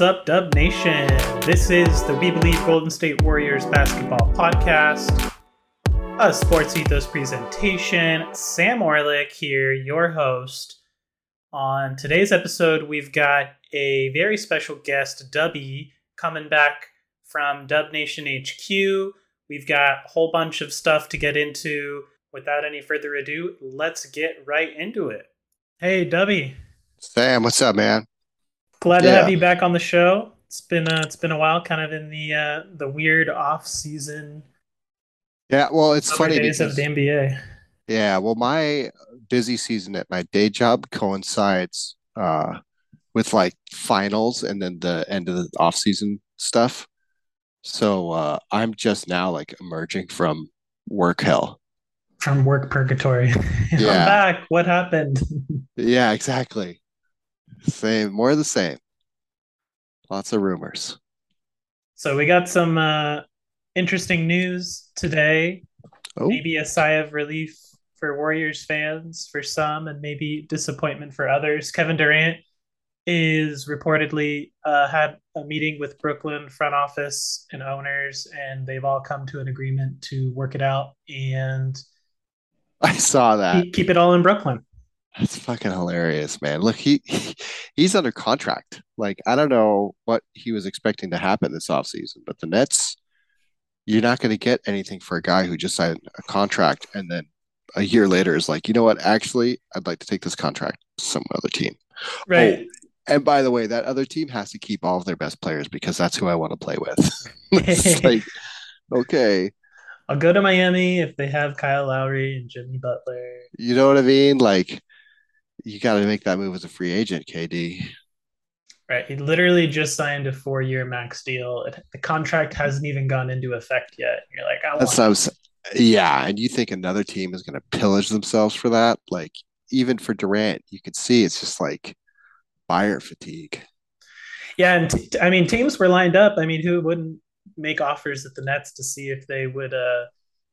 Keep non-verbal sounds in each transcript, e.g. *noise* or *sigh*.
What's up, Dub Nation? This is the We Believe Golden State Warriors basketball podcast, a sports ethos presentation. Sam Orlik here, your host. On today's episode, we've got a very special guest, Duby, coming back from Dub Nation HQ. We've got a whole bunch of stuff to get into. Without any further ado, let's get right into it. Hey, Duby. Sam, what's up, man? Glad yeah. to have you back on the show. It's been uh, it's been a while, kind of in the uh, the weird off season. Yeah, well, it's funny days because, of the NBA. Yeah, well, my busy season at my day job coincides uh, with like finals and then the end of the off season stuff. So uh, I'm just now like emerging from work hell. From work purgatory. *laughs* yeah. I'm back. What happened? *laughs* yeah, exactly. Same, more of the same. Lots of rumors. So we got some uh, interesting news today. Oh. Maybe a sigh of relief for Warriors fans for some, and maybe disappointment for others. Kevin Durant is reportedly uh, had a meeting with Brooklyn front office and owners, and they've all come to an agreement to work it out and. I saw that. Keep, it all in Brooklyn. That's fucking hilarious, man. Look, he, he, he's under contract. Like, I don't know what he was expecting to happen this offseason, but the Nets, you're not going to get anything for a guy who just signed a contract and then a year later is like, you know what? Actually, I'd like to take this contract to some other team. Right. Oh, and by the way, that other team has to keep all of their best players because that's who I want to play with. *laughs* *laughs* like, okay. I'll go to Miami if they have Kyle Lowry and Jimmy Butler. You know what I mean? Like, you got to make that move as a free agent, KD. Right. He literally just signed a four year max deal. It, the contract hasn't even gone into effect yet. You're like, I That's what I was, yeah. And you think another team is going to pillage themselves for that? Like, even for Durant, you could see it's just like buyer fatigue. Yeah. And t- I mean, teams were lined up. I mean, who wouldn't make offers at the Nets to see if they would, uh,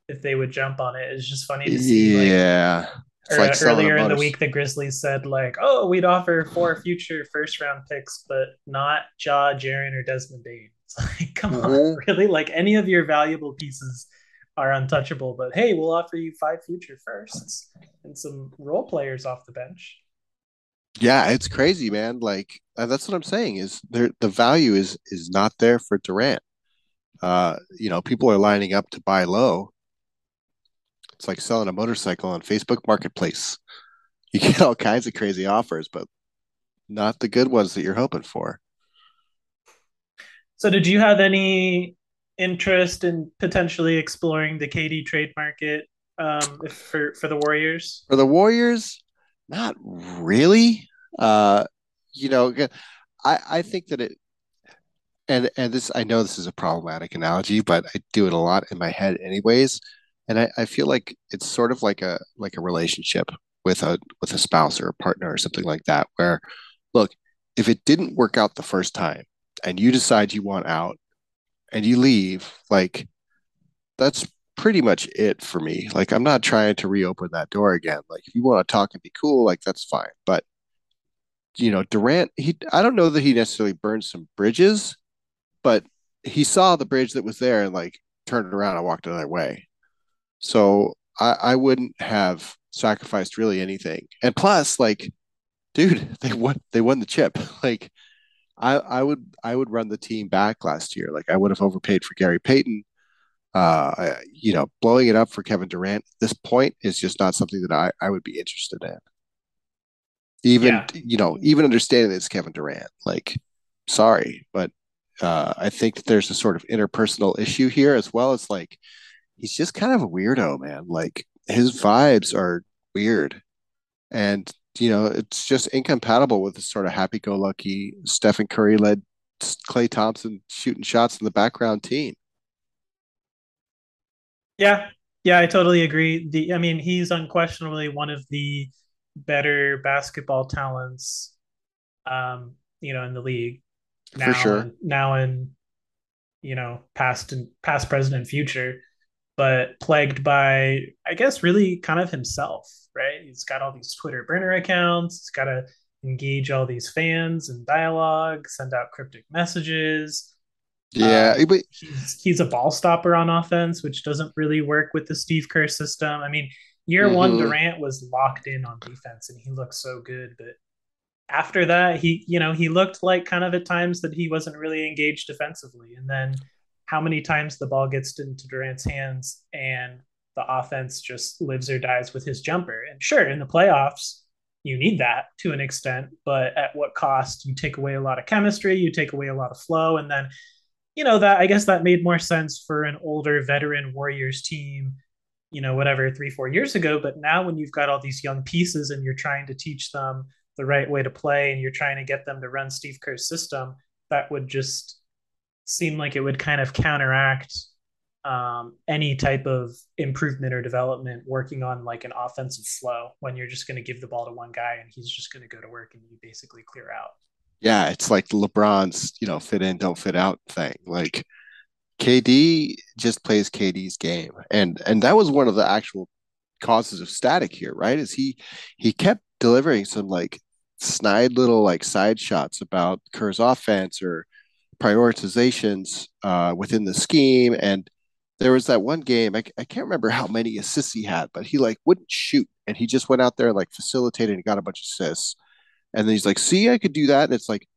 if they would jump on it? It's just funny to see. Yeah. Like, or, like earlier in the week, the Grizzlies said like, "Oh, we'd offer four future first round picks, but not Ja, Jaren, or Desmond Bane." It's *laughs* like, come mm-hmm. on, really? Like any of your valuable pieces are untouchable, but hey, we'll offer you five future firsts and some role players off the bench. Yeah, it's crazy, man. Like uh, that's what I'm saying is there the value is is not there for Durant. Uh, you know, people are lining up to buy low it's like selling a motorcycle on Facebook Marketplace. You get all kinds of crazy offers, but not the good ones that you're hoping for. So, did you have any interest in potentially exploring the KD trade market um, for for the Warriors? For the Warriors, not really. Uh, you know, I I think that it, and and this I know this is a problematic analogy, but I do it a lot in my head, anyways and I, I feel like it's sort of like a like a relationship with a with a spouse or a partner or something like that where look if it didn't work out the first time and you decide you want out and you leave like that's pretty much it for me. Like i'm not trying to reopen that door again. Like if you want to talk and be cool like that's fine. But you know durant he i don't know that he necessarily burned some bridges but he saw the bridge that was there and like turned around and walked another way so I, I wouldn't have sacrificed really anything. And plus, like, dude, *laughs* they won they won the chip. *laughs* Like I I would I would run the team back last year. Like I would have overpaid for Gary Payton. Uh, you know, blowing it up for Kevin Durant at this point is just not something that I, I would be interested in. Even yeah. you know, even understanding it's Kevin Durant, like, sorry, but uh, I think that there's a sort of interpersonal issue here as well as like he's just kind of a weirdo, man. Like his vibes are weird. And, you know, it's just incompatible with the sort of happy go lucky Stephen Curry led Klay Thompson shooting shots in the background team. Yeah. Yeah, I totally agree. The I mean, he's unquestionably one of the better basketball talents um, you know, in the league. Now, For sure. Now in you know, past and past, present, and future but plagued by, I guess, really kind of himself, right? He's got all these Twitter burner accounts. He's got to engage all these fans and dialogue, send out cryptic messages. Yeah, Um, but he's he's a ball stopper on offense, which doesn't really work with the Steve Kerr system. I mean, year one mhm. Durant was locked in on defense and he looked so good, but after that, he you know he looked like kind of at times that he wasn't really engaged defensively. And then how many times the ball gets into Durant's hands and the offense just lives or dies with his jumper. And sure, in the playoffs, you need that to an extent, but at what cost? You take away a lot of chemistry, you take away a lot of flow, and then you know that I guess that made more sense for an older veteran Warriors team, you know, whatever three four years ago. But now when you've got all these young pieces and you're trying to teach them the right way to play and you're trying to get them to run Steve Kerr's system, that would just seem like it would kind of counteract um, any type of improvement or development working on like an offensive flow when you're just going to give the ball to one guy and he's just going to go to work and you basically clear out. yeah, it's like LeBron's, you know, fit in, don't fit out thing. Like KD just plays KD's game, and and that was one of the actual causes of static here, right? Is he he kept delivering some like snide little like side shots about Kerr's offense or prioritizations uh, within the scheme, and there was that one game I, I can't remember how many assists he had, but he like wouldn't shoot, and he just went out there and like facilitated and got a bunch of assists, and then he's like, "See, I could do that," and it's like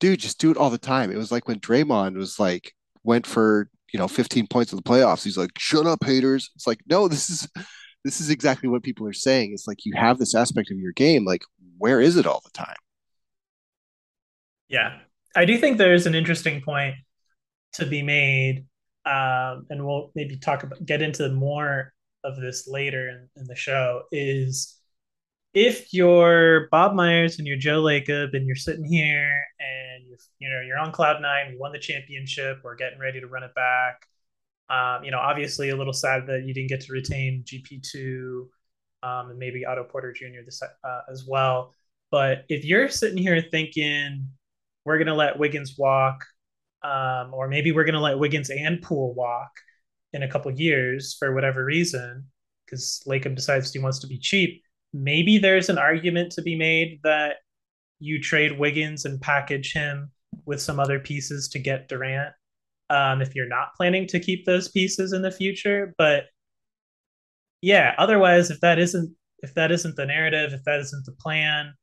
dude, just do it all the time. It was like when Draymond was like went for you know 15 points in the playoffs. He's like, shut up, haters. It's like, no, *laughs* this is this is exactly what people are saying. It's like you have this aspect of your game. Like, where is it all the time? Yeah. I do think there's an interesting point to be made. Um, and we'll maybe talk about get into more of this later in, in the show is if you're Bob Myers and you're Joe Lacob and you're sitting here and you're you know you're on cloud nine, you won the championship, we're getting ready to run it back. Um, you know, obviously a little sad that you didn't get to retain GP two um, and maybe Otto Porter Jr. This uh, as well. But if you're sitting here thinking we're gonna let Wiggins walk, um, or maybe we're gonna let Wiggins and Poole walk in a couple years for whatever reason, because Lacob decides he wants to be cheap maybe there's an argument to be made that you trade Wiggins and package him with some other pieces to get Durant um, if you're not planning to keep those pieces in the future. But yeah, otherwise, if that isn't if that isn't the narrative, if that isn't the plan,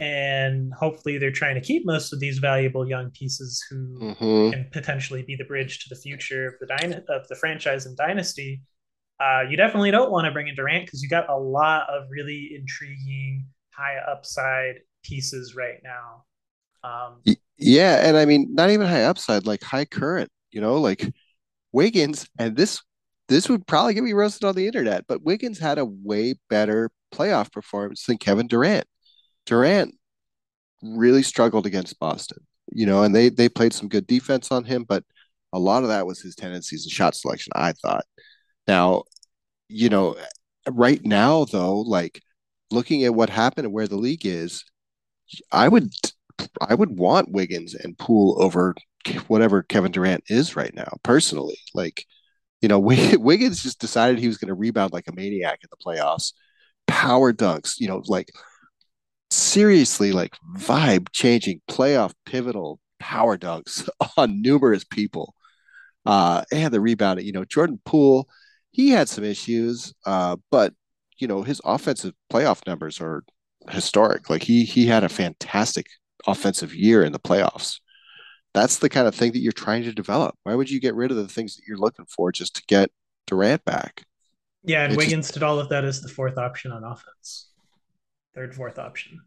and hopefully they're trying to keep most of these valuable young pieces who Mm-hmm. can potentially be the bridge to the future of the dyna- of the franchise and dynasty uh, you definitely don't want to bring in Durant because you got a lot of really intriguing, high upside pieces right now. Um, Yeah, and I mean, not even high upside, like high current. You know, like Wiggins, and this this would probably get me roasted on the internet, but Wiggins had a way better playoff performance than Kevin Durant. Durant really struggled against Boston, you know, and they they played some good defense on him, but a lot of that was his tendencies and shot selection, I thought. Now, you know, right now though, like looking at what happened and where the league is, I would I would want Wiggins and Poole over whatever Kevin Durant is right now, personally. Like, you know, *laughs* Wiggins just decided he was going to rebound like a maniac in the playoffs. Power dunks, you know, like seriously, like vibe changing, playoff pivotal power dunks *laughs* on numerous people. Uh, and the rebounding, you know, Jordan Poole, he had some issues, uh, but you know, his offensive playoff numbers are historic. Like he he had a fantastic offensive year in the playoffs. That's the kind of thing that you're trying to develop. Why would you get rid of the things that you're looking for just to get Durant back? yeah, and It just Wiggins did all of that as the fourth option on offense, third, fourth option.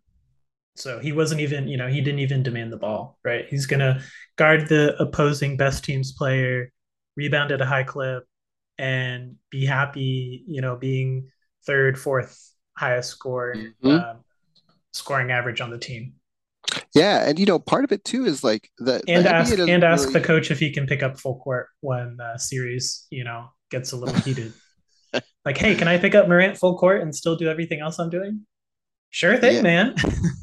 So he wasn't even, you know, he didn't even demand the ball, right? He's going to guard the opposing best team's player, rebound at a high clip, and be happy, you know, being third, fourth highest score, Mhm. uh, scoring average on the team. yeah, and you know, part of it too is like the the and NBA ask and ask the coach if he can pick up full court when the series you know gets a little heated *laughs* like hey can i pick up morant full court and still do everything else i'm doing sure thing yeah. man *laughs*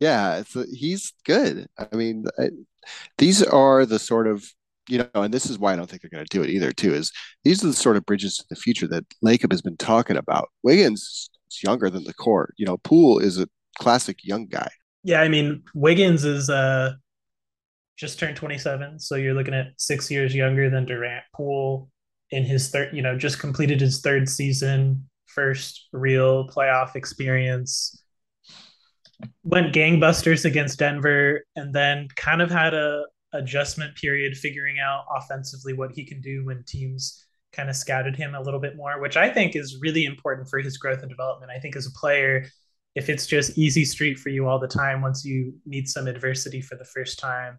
yeah, it's he's good. I mean, I, these are the sort of you know, and this is why I don't think they're going to do it either. Too is these are the sort of bridges to the future that Lacob has been talking about. Wiggins is younger than the core. You know, Poole is a classic young guy. Yeah, I mean Wiggins is uh just turned 27, so you're looking at six years younger than Durant. Poole in his third, you know, just completed his third season, first real playoff experience. Went gangbusters against Denver, and then kind of had a adjustment period figuring out offensively what he can do when teams kind of scouted him a little bit more, which I think is really important for his growth and development. I think as a player, if it's just easy street for you all the time, once you meet some adversity for the first time,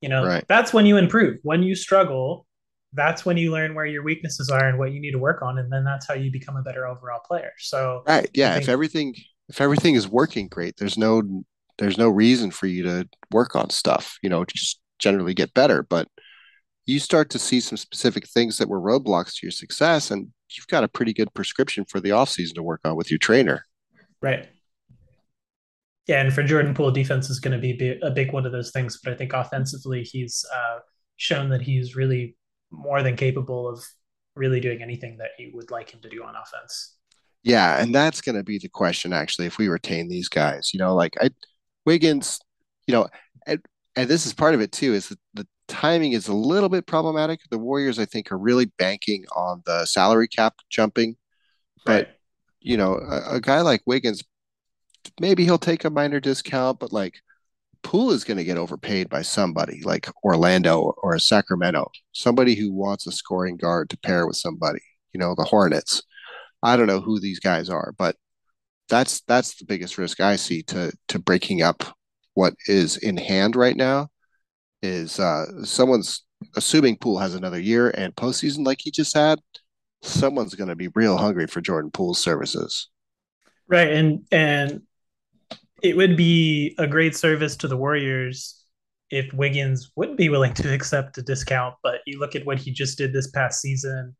you know, right. that's when you improve. When you struggle, that's when you learn where your weaknesses are and what you need to work on, and then that's how you become a better overall player. So, right, yeah. Think, if everything if everything is working great, there's no there's no reason for you to work on stuff. You know, just generally get better, but you start to see some specific things that were roadblocks to your success and you've got a pretty good prescription for the offseason to work on with your trainer right yeah and for jordan poole defense is going to be a big one of those things but i think offensively he's uh, shown that he's really more than capable of really doing anything that you would like him to do on offense yeah and that's going to be the question actually if we retain these guys you know like i wiggins you know and, and this is part of it too is that the timing is a little bit problematic. The Warriors, I think, are really banking on the salary cap jumping. But, right. you know, a, a, guy like Wiggins, maybe he'll take a minor discount, but like Poole is going to get overpaid by somebody like Orlando or Sacramento, somebody who wants a scoring guard to pair with somebody, you know, the Hornets. I don't know who these guys are, but that's that's the biggest risk I see to to breaking up what is in hand right now is uh, someone's assuming Poole has another year and postseason like he just had, someone's going to be real hungry for Jordan Poole's services. Right, and and it would be a great service to the Warriors if Wiggins would be willing to *laughs* accept a discount. But you look at what he just did this past season,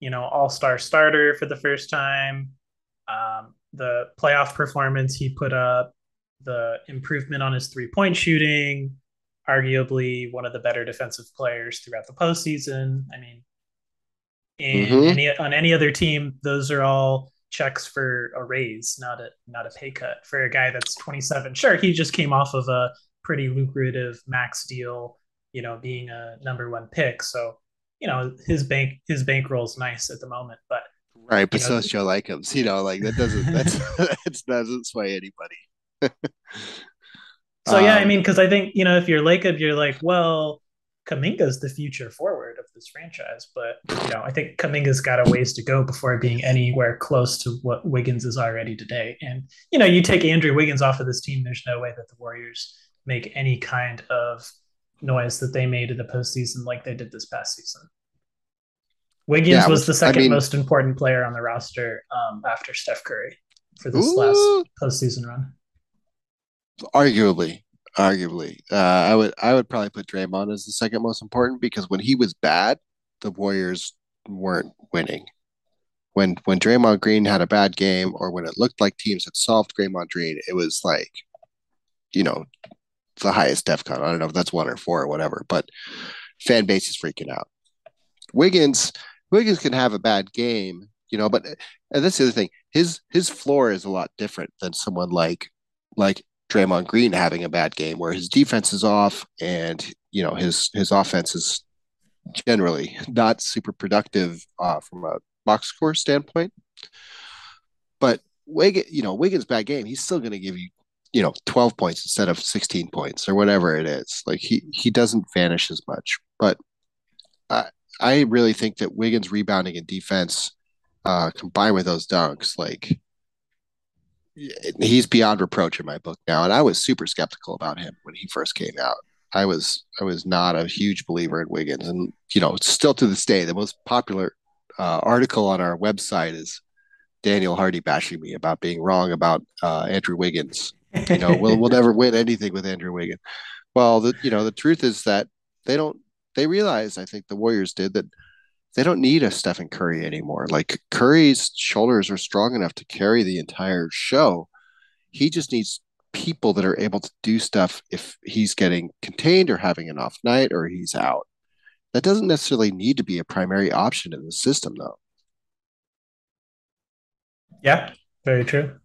you know, All Star starter for the first time, um, the playoff performance he put up, the improvement on his three point shooting, arguably one of the better defensive players throughout the postseason. I mean, in mm-hmm. any on any other team, those are all checks for a raise, not a not a pay cut for a guy that's 27. Sure, he just came off of a pretty lucrative max deal, you know, being a number one pick. So, you know, his bank his bankroll's nice at the moment, but right. But so Joe Likums, you know, like that doesn't *laughs* that's that doesn't sway anybody. So yeah, I um, mean, because I think you know, if you're Lacob, you're like, well, Kuminga's the future forward this franchise, but you know, I think Kuminga's got a ways to go before being anywhere close to what Wiggins is already today. And you know, you take Andrew Wiggins off of this team, there's no way that the Warriors make any kind of noise that they made in the postseason like they did this past season. Wiggins yeah, was the second I mean, most important player on the roster um, after Steph Curry for this ooh, last postseason run. Arguably, arguably, uh, I would I would probably put Draymond as the second most important because when he was bad, the Warriors weren't winning. When when Draymond Green had a bad game, or when it looked like teams had solved Draymond Green, it was like, you know, the highest DefCon. I don't know if that's one or four or whatever, but fan base is freaking out. Wiggins Wiggins can have a bad game, you know, but and that's the other thing. His his floor is a lot different than someone like like Draymond Green having a bad game where his defense is off and you know his his offense is generally not super productive uh, from a box score standpoint. But Wiggins, you know, Wiggins' bad game, he's still going to give you, you know, 12 points instead of 16 points or whatever it is. Like he he doesn't vanish as much. But I I really think that Wiggins' rebounding and defense, uh, combined with those dunks, like he's beyond reproach in my book now and i was super skeptical about him when he first came out. I was i was not a huge believer in wiggins and you know still to this day the most popular uh, article on our website is daniel hardy bashing me about being wrong about uh, andrew wiggins. You know we'll, we'll never win anything with andrew wiggins. Well the you know the truth is that they don't they realize i think the warriors did that they don't need a Stephen Curry anymore. Like Curry's shoulders are strong enough to carry the entire show. He just needs people that are able to do stuff if he's getting contained or having an off night or he's out. That doesn't necessarily need to be a primary option in the system, though. Yeah, Very true.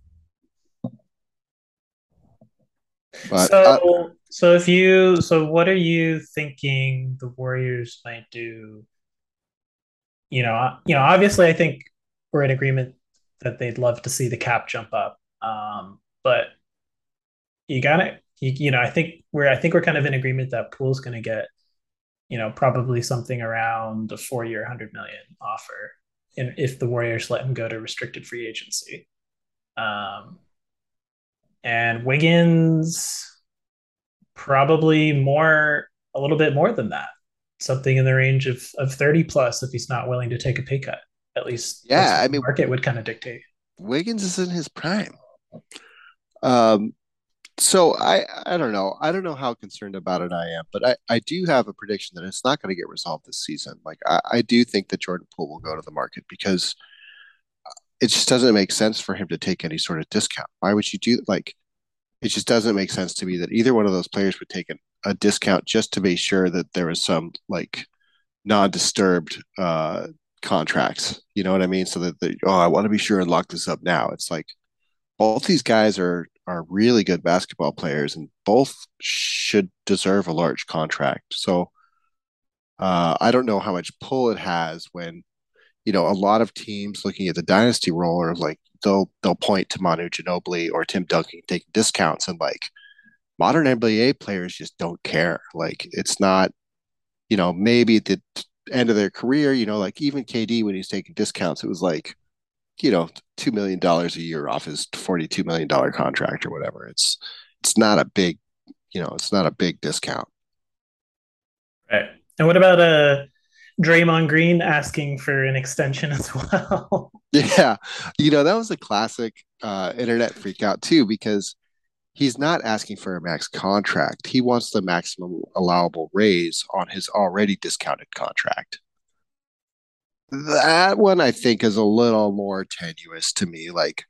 But So, uh, so if you, so what are you thinking the Warriors might do? You know, you know, obviously, I think we're in agreement that they'd love to see the cap jump up. Um, but you got it. You, you know, I think we're, I think we're kind of in agreement that Poole's going to get, you know, probably something around a four-year, 100 million offer, in, if the Warriors let him go to restricted free agency. Um, and Wiggins probably more a little bit more than that something in the range of, of 30 plus if he's not willing to take a pay cut at least yeah, I mean, market would kind of dictate Wiggins is in his prime. Um, so I I don't know. I don't know how concerned about it I am, but I, I do have a prediction that it's not going to get resolved this season. Like I, I do think that Jordan Poole will go to the market because it just doesn't make sense for him to take any sort of discount. Why would you do like it just doesn't make sense to me that either one of those players would take a discount just to be sure that there was some like non-disturbed uh contracts. You know what I mean? So that oh, I want to be sure and lock this up now. It's like both these guys are are really good basketball players and both should deserve a large contract. So uh, I don't know how much pull it has when you know a lot of teams looking at the dynasty role are like they'll they'll point to Manu Ginobili or Tim Duncan taking discounts and like modern NBA players just don't care. Like it's not you know maybe at the end of their career, you know like even KD when he's taking discounts, it was like you know two million dollars a year off his forty two million dollar contract or whatever. It's it's not a big you know it's not a big discount. right and what about uh Draymond Green asking for an extension as *laughs* well Yeah, you know that was a classic uh, internet freak out too because he's not asking for a max contract. He wants the maximum allowable raise on his already discounted contract. That one I think is a little more tenuous to me. Like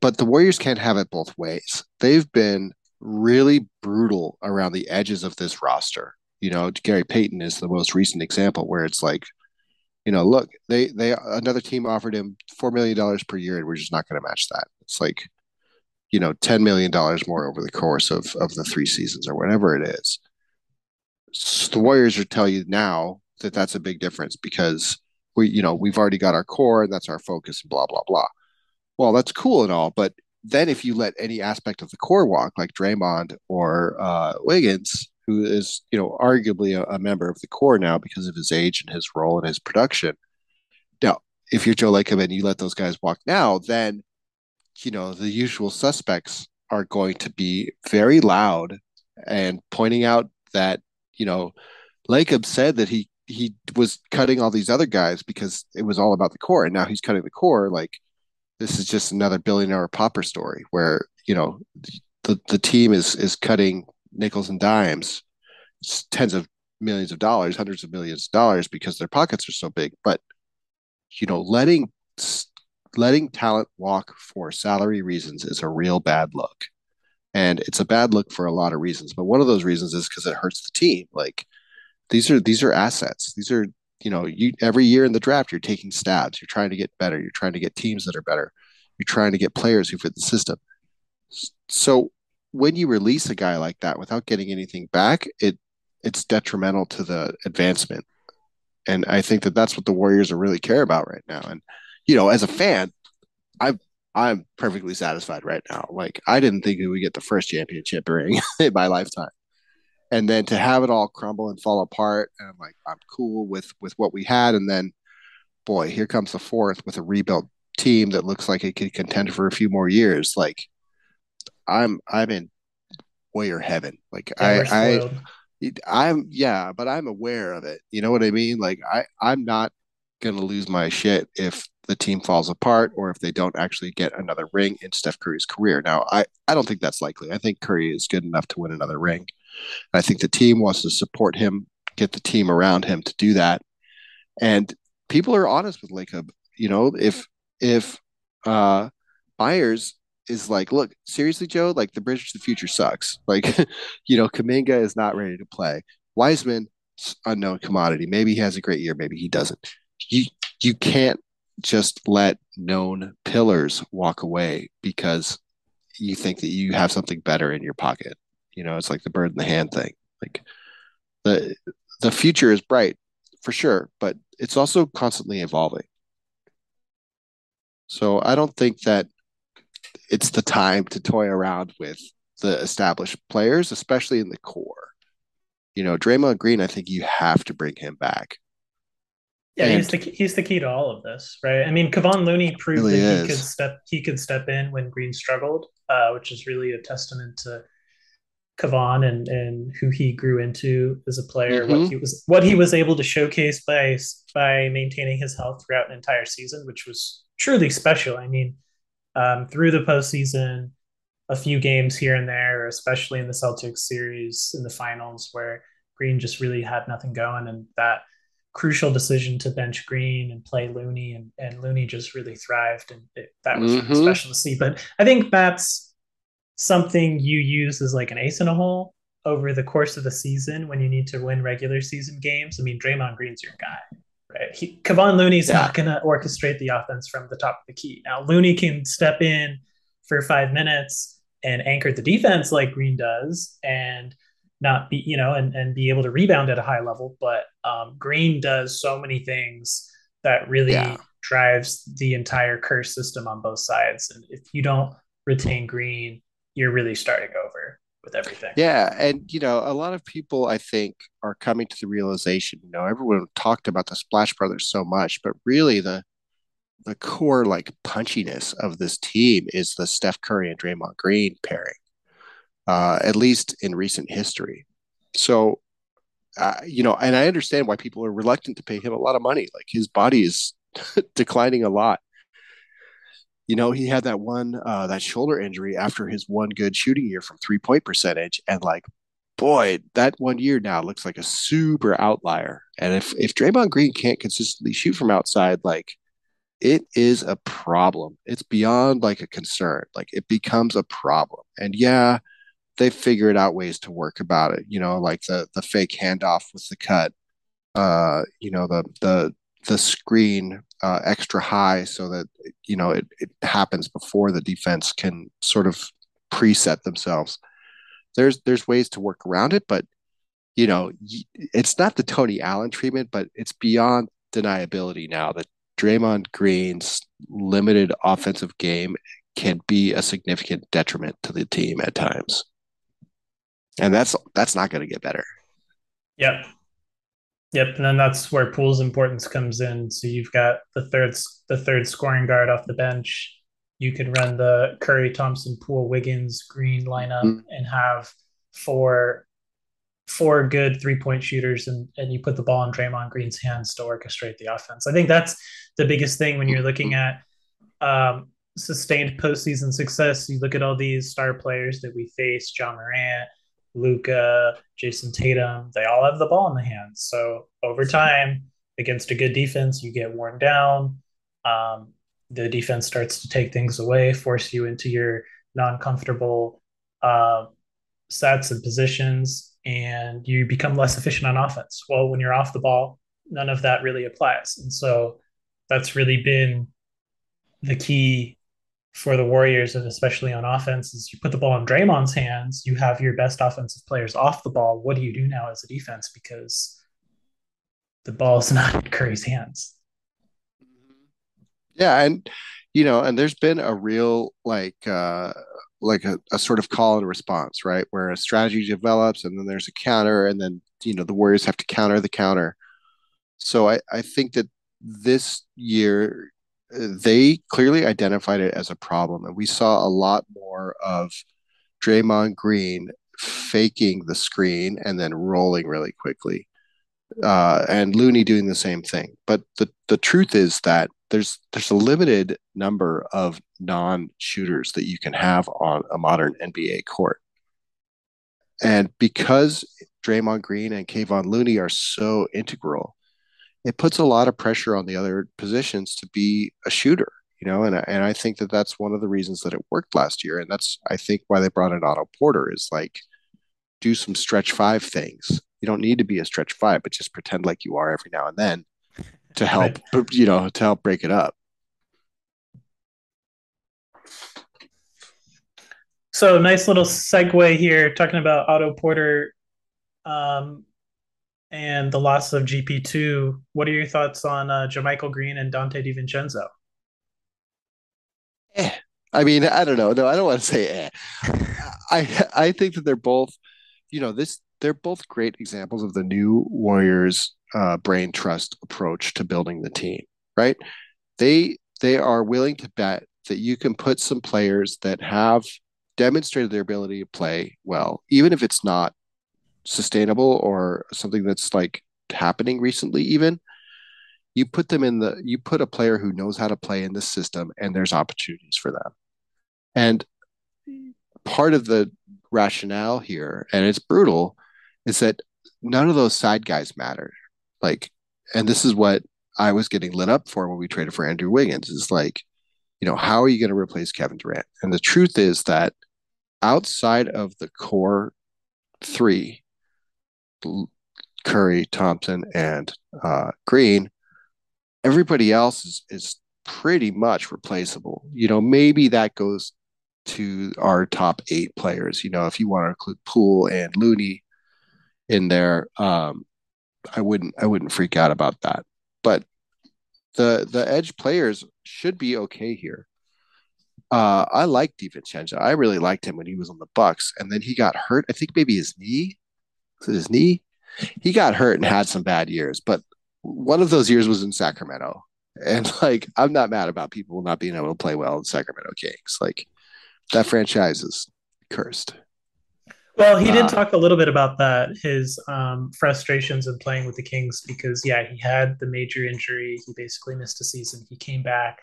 but the Warriors can't have it both ways. They've been really brutal around the edges of this roster. You know, Gary Payton is the most recent example where it's like, you know, look, they they another team offered him four million dollars per year, and we're just not going to match that. It's like, you know, ten million dollars more over the course of of the three seasons or whatever it is. So the Warriors are tell you now that that's a big difference because we, you know, we've already got our core and that's our focus. And blah blah blah well, that's cool and all, but then if you let any aspect of the core walk, like Draymond or uh, Wiggins, who is you know arguably a, a, member of the core now because of his age and his role and his production. Now, if you're Joe Lacob and you let those guys walk now, then you know the usual suspects are going to be very loud and pointing out that you know Lacob said that he he was cutting all these other guys because it was all about the core, and now he's cutting the core like this is just another billionaire popper story where you know the the team is is cutting nickels and dimes, tens of millions of dollars, hundreds of millions of dollars because their pockets are so big. But you know, letting letting talent walk for salary reasons is a real bad look. And it's a bad look for a lot of reasons. But one of those reasons is because it hurts the team. Like these are these are assets. These are you know, you every year in the draft, you're taking stabs. You're trying to get better. You're trying to get teams that are better. You're trying to get players who fit the system. So when you release a guy like that without getting anything back, it it's detrimental to the advancement. And I think that that's what the Warriors are really care about right now. And you know, as a fan, I'm I'm perfectly satisfied right now. Like I didn't think we would get the first championship ring *laughs* in my lifetime and then to have it all crumble and fall apart and i'm like i'm cool with with what we had and then boy here comes the fourth with a rebuilt team that looks like it could contend for a few more years like i'm i'm in warrior heaven like yeah, i i i'm yeah but i'm aware of it you know what i mean like i i'm not gonna lose my shit if the team falls apart or if they don't actually get another ring in Steph Curry's career. Now, I, I don't think that's likely. I think Curry is good enough to win another ring. I think the team wants to support him, get the team around him to do that. And people are honest with Lacob. You know, if if uh Myers is like, look, seriously, Joe, like the bridge to the future sucks. Like, *laughs* you know, Kuminga is not ready to play. Wiseman, unknown commodity. Maybe he has a great year, maybe he doesn't. You you can't just let known pillars walk away because you think that you have something better in your pocket. You know, it's like the bird in the hand thing. Like the the future is bright for sure, but it's also constantly evolving. So I don't think that it's the time to toy around with the established players, especially in the core. You know, Draymond Green, I think you have to bring him back. Yeah, and he's the he's the key to all of this, right? I mean, Kevon Looney proved really that is. he could step he could step in when Green struggled, uh, which is really a testament to Kevon and and who he grew into as a player, mm-hmm. what he was what he was able to showcase by by maintaining his health throughout an entire season, which was truly special. I mean, um, through the postseason, a few games here and there, especially in the Celtics series in the finals, where Green just really had nothing going, and that crucial decision to bench Green and play Looney, and, and Looney just really thrived, and it, that was mm-hmm. special to see. But I think that's something you use as like an ace in a hole over the course of the season when you need to win regular season games. I mean, Draymond Green's your guy, right? He, Kevon Looney's yeah. not going to orchestrate the offense from the top of the key. Now, Looney can step in for five minutes and anchor the defense like Green does, and not be you know and, and be able to rebound at a high level but um, green does so many things that really yeah. drives the entire Kerr's system on both sides and if you don't retain green you're really starting over with everything yeah and you know a lot of people i think are coming to the realization you know everyone talked about the splash brothers so much but really the the core like punchiness of this team is the steph curry and draymond green pairing uh, at least in recent history. So, uh, you know, and I understand why people are reluctant to pay him a lot of money. Like his body is *laughs* declining a lot. You know, he had that one uh, that shoulder injury after his one good shooting year from three point percentage, and like, boy, that one year now looks like a super outlier. And if if Draymond Green can't consistently shoot from outside, like it is a problem. It's beyond like a concern. Like it becomes a problem. And yeah, they figured out ways to work about it. You know, like the the fake handoff with the cut. Uh, you know, the the the screen uh, extra high so that you know it, it happens before the defense can sort of preset themselves. There's there's ways to work around it, but you know it's not the Tony Allen treatment, but it's beyond deniability now that Draymond Green's limited offensive game can be a significant detriment to the team at times and that's that's not going to get better. Yep. Yep, and then that's where Poole's importance comes in. So you've got the third the third scoring guard off the bench. You can run the Curry, Thompson, Poole, Wiggins, Green lineup mm-hmm. and have four four good three point shooters, and and you put the ball in Draymond Green's hands to orchestrate the offense. I think that's the biggest thing when you're looking at um, sustained postseason success. You look at all these star players that we face: Ja Morant, Luka, Jayson Tatum, they all have the ball in the hands. So over time, against a good defense, you get worn down. Um, the defense starts to take things away, force you into your non-comfortable uh, sets and positions, and you become less efficient on offense. Well, when you're off the ball, none of that really applies, and so that's really been the key for the Warriors, and especially on offense, is you put the ball in Draymond's hands, you have your best offensive players off the ball. What do you do now as a defense? Because the ball is *laughs* not in Curry's hands. Yeah, and you know, and there's been a real like uh like a, a sort of call and response, right? Where a strategy develops and then there's a counter, and then you know the Warriors have to counter the counter. So I, I think that this year they clearly identified it as a problem. And we saw a lot more of Draymond Green faking the screen and then rolling really quickly. Uh, and Looney doing the same thing. But the, the truth is that there's there's a limited number of non-shooters that you can have on a modern NBA court. And because Draymond Green and Kevon Looney are so integral, it puts a lot of pressure on the other positions to be a shooter, you know, and and I think that that's one of the reasons that it worked last year, and that's I think why they brought in Otto Porter is like do some stretch five things. You don't need to be a stretch five, but just pretend like you are every now and then to *laughs* help, you know, to help break it up. So nice little segue here, talking about Otto Porter. Um, and the loss of GP two. What are your thoughts on uh, JaMychal Green and Donte DiVincenzo? Eh. I mean, I don't know. No, I don't want to say eh. I I think that they're both, you know, this they're both great examples of the new Warriors uh, brain trust approach to building the team. Right? They they are willing to bet that you can put some players that have demonstrated their ability to play well, even if it's not sustainable or something that's like happening recently, even you put them in the you put a player who knows how to play in this system and there's opportunities for them. And part of the rationale here and it's brutal is that none of those side guys matter. Like and this is what i was getting lit up for when we traded for andrew wiggins is like you know how are you going to replace kevin durant? And the truth is that outside of the core three curry thompson and uh, green everybody else is is pretty much replaceable. You know, maybe that goes to our top eight players. You know, if you want to include Poole and Looney in there, um, I wouldn't I wouldn't freak out about that. But the the edge players should be okay here. Uh, I like DiVincenzo. I really liked him when he was on the Bucks, and then he got hurt. I think maybe his knee. Is it his knee? He got hurt and had some bad years, but one of those years was in Sacramento. And like, I'm not mad about people not being able to play well in Sacramento Kings. Like, that franchise is cursed. Well, he did uh, talk a little bit about that, his um, frustrations in playing with the Kings, because, yeah, he had the major injury. He basically missed a season. He came back,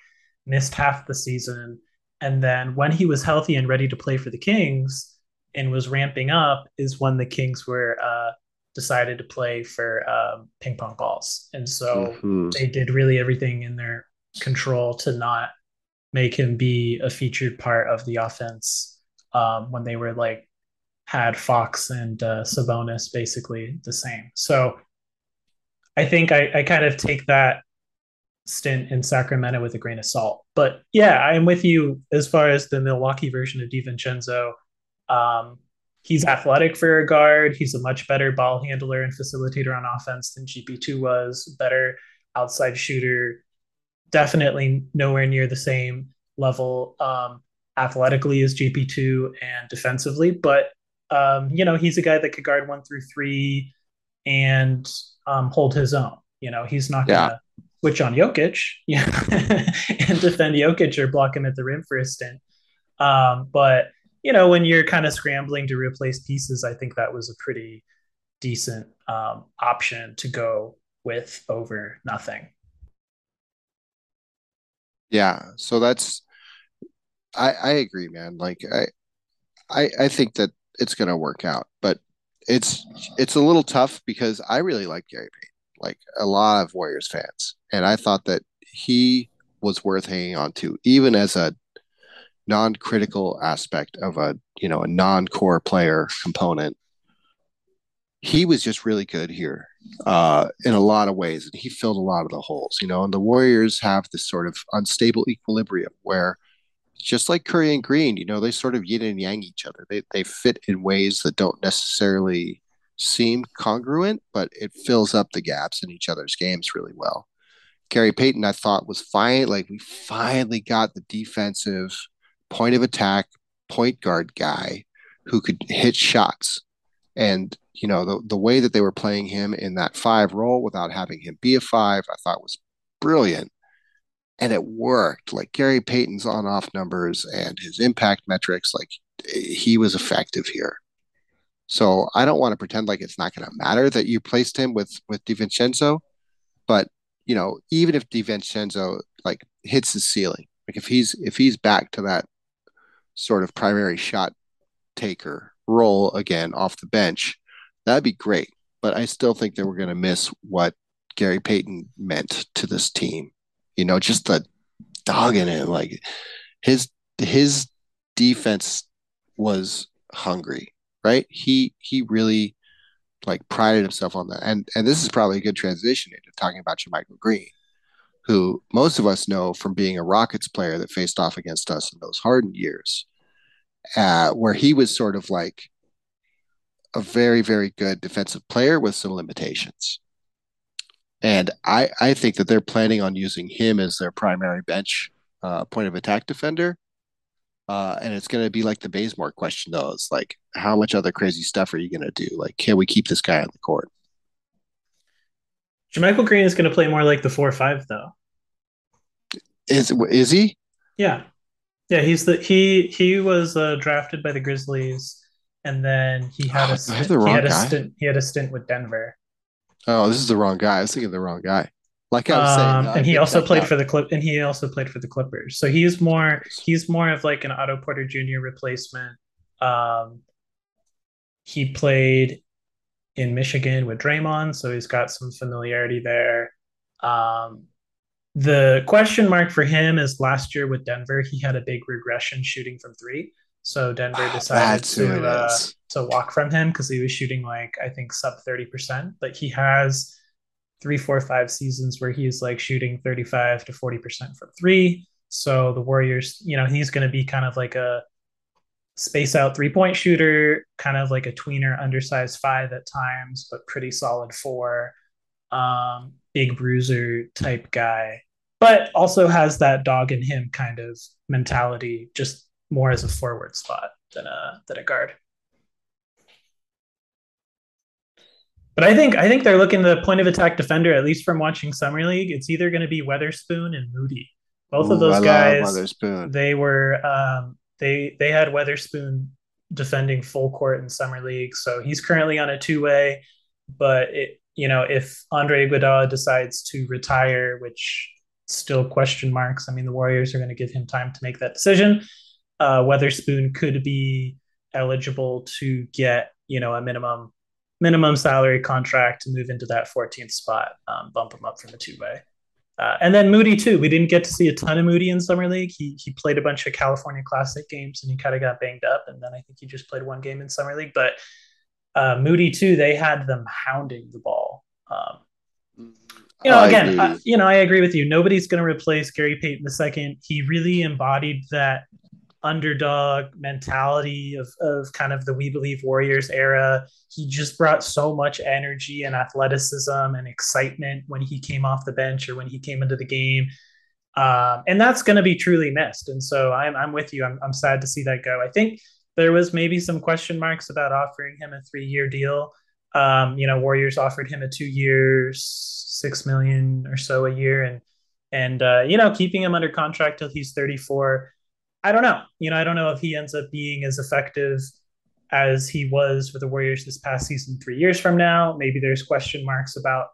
missed half the season. And then when he was healthy and ready to play for the Kings and was ramping up, is when the Kings were uh, decided to play for um, ping pong balls. And so mm-hmm. they did really everything in their control to not make him be a featured part of the offense um, when they were like had Fox and uh, Sabonis basically the same. So I think I, I kind of take that stint in Sacramento with a grain of salt. But yeah, I'm with you as far as the Milwaukee version of DiVincenzo. Um, he's athletic for a guard. He's a much better ball handler and facilitator on offense than GP2 was, better outside shooter. Definitely nowhere near the same level um, athletically as GP2 and defensively, but um, you know, he's a guy that could guard one through three and um, hold his own. You know, he's not gonna yeah. switch on Jokic, *laughs* yeah, *laughs* and defend Jokic or block him at the rim for a stint. Um, but you know, when you're kind of scrambling to replace pieces, I think that was a pretty decent um, option to go with over nothing. Yeah, so that's I I agree, man. Like I I I think that it's gonna work out, but it's it's a little tough because I really like Gary Payton, like a lot of Warriors fans, and I thought that he was worth hanging on to, even as a non-critical aspect of a you know a non-core player component he was just really good here uh, in a lot of ways and he filled a lot of the holes you know and the warriors have this sort of unstable equilibrium where just like curry and green you know they sort of yin and yang each other. They, they fit in ways that don't necessarily seem congruent but it fills up the gaps in each other's games really well. Gary payton i thought was fine like we finally got the defensive point of attack point guard guy who could hit shots. And, you know, the, the way that they were playing him in that five role without having him be a five, I thought was brilliant. And it worked. Like Gary Payton's on off numbers and his impact metrics, like he was effective here. So I don't want to pretend like it's not going to matter that you placed him with with DiVincenzo, but you know, even if DiVincenzo like hits his ceiling, like if he's if he's back to that sort of primary shot taker role again off the bench, that'd be great. But I still think that we're going to miss what Gary Payton meant to this team. You know, just the dog in it. Like his his defense was hungry, right? He he really like prided himself on that. And and this is probably a good transition into talking about JaMychal Green, who most of us know from being a Rockets player that faced off against us in those Harden years uh, where he was sort of like a very, very good defensive player with some limitations. And I, I think that they're planning on using him as their primary bench uh, point of attack defender. Uh, and it's going to be like the Bazemore question, though. It's like, how much other crazy stuff are you going to do? Like, can we keep this guy on the court? JaMychal Green is going to play more like the four five, though. Is is he? Yeah, yeah. He's the he he was uh, drafted by the Grizzlies, and then he had oh, a stint, he had a stint he had a stint with Denver. Oh, this is the wrong guy. I was thinking the wrong guy. Like I was um, saying, and he also played out. for the clip, and he also played for the Clippers. So he's more he's more of like an Otto Porter Jr. replacement. Um, he played in Michigan with Draymond, so he's got some familiarity there. Um, the question mark for him is last year with Denver, he had a big regression shooting from three. So Denver decided to uh, to walk from him because he was shooting like I think sub thirty percent. But he has three, four, five seasons where he's like shooting thirty five to forty percent from three. So the Warriors, you know, he's going to be kind of like a space out three point shooter, kind of like a tweener, undersized five at times, but pretty solid four. Um, big bruiser type guy, but also has that dog in him kind of mentality, just more as a forward spot than a than a guard. But I think I think they're looking the point of attack defender, at least from watching Summer League. It's either going to be Weatherspoon and Moody. Both Ooh, of those I guys, they were um, they they had Weatherspoon defending full court in Summer League, so he's currently on a two way. But it, you know, if Andre Iguodala decides to retire, which still question marks. I mean, the Warriors are going to give him time to make that decision uh, Weatherspoon could be eligible to get you know a minimum minimum salary contract to move into that 14th spot, um, bump him up from the two way. Uh, and then Moody too. We didn't get to see a ton of Moody in summer league. He he played a bunch of California Classic games and he kind of got banged up. And then I think he just played one game in summer league. But uh, Moody too. They had them hounding the ball. Um, you know, again, I, you know, I agree with you. Nobody's going to replace Gary Payton II. He really embodied that underdog mentality of, of kind of the We Believe Warriors era. He just brought so much energy and athleticism and excitement when he came off the bench or when he came into the game. Um, and that's going to be truly missed. And so I'm, I'm with you. I'm, I'm sad to see that go. I think there was maybe some question marks about offering him a three year deal. Um, you know, Warriors offered him a two years, six million or so a year, and and uh, you know, keeping him under contract till he's 34 I don't know. You know, I don't know if he ends up being as effective as he was for the Warriors this past season three years from now. Maybe there's question marks about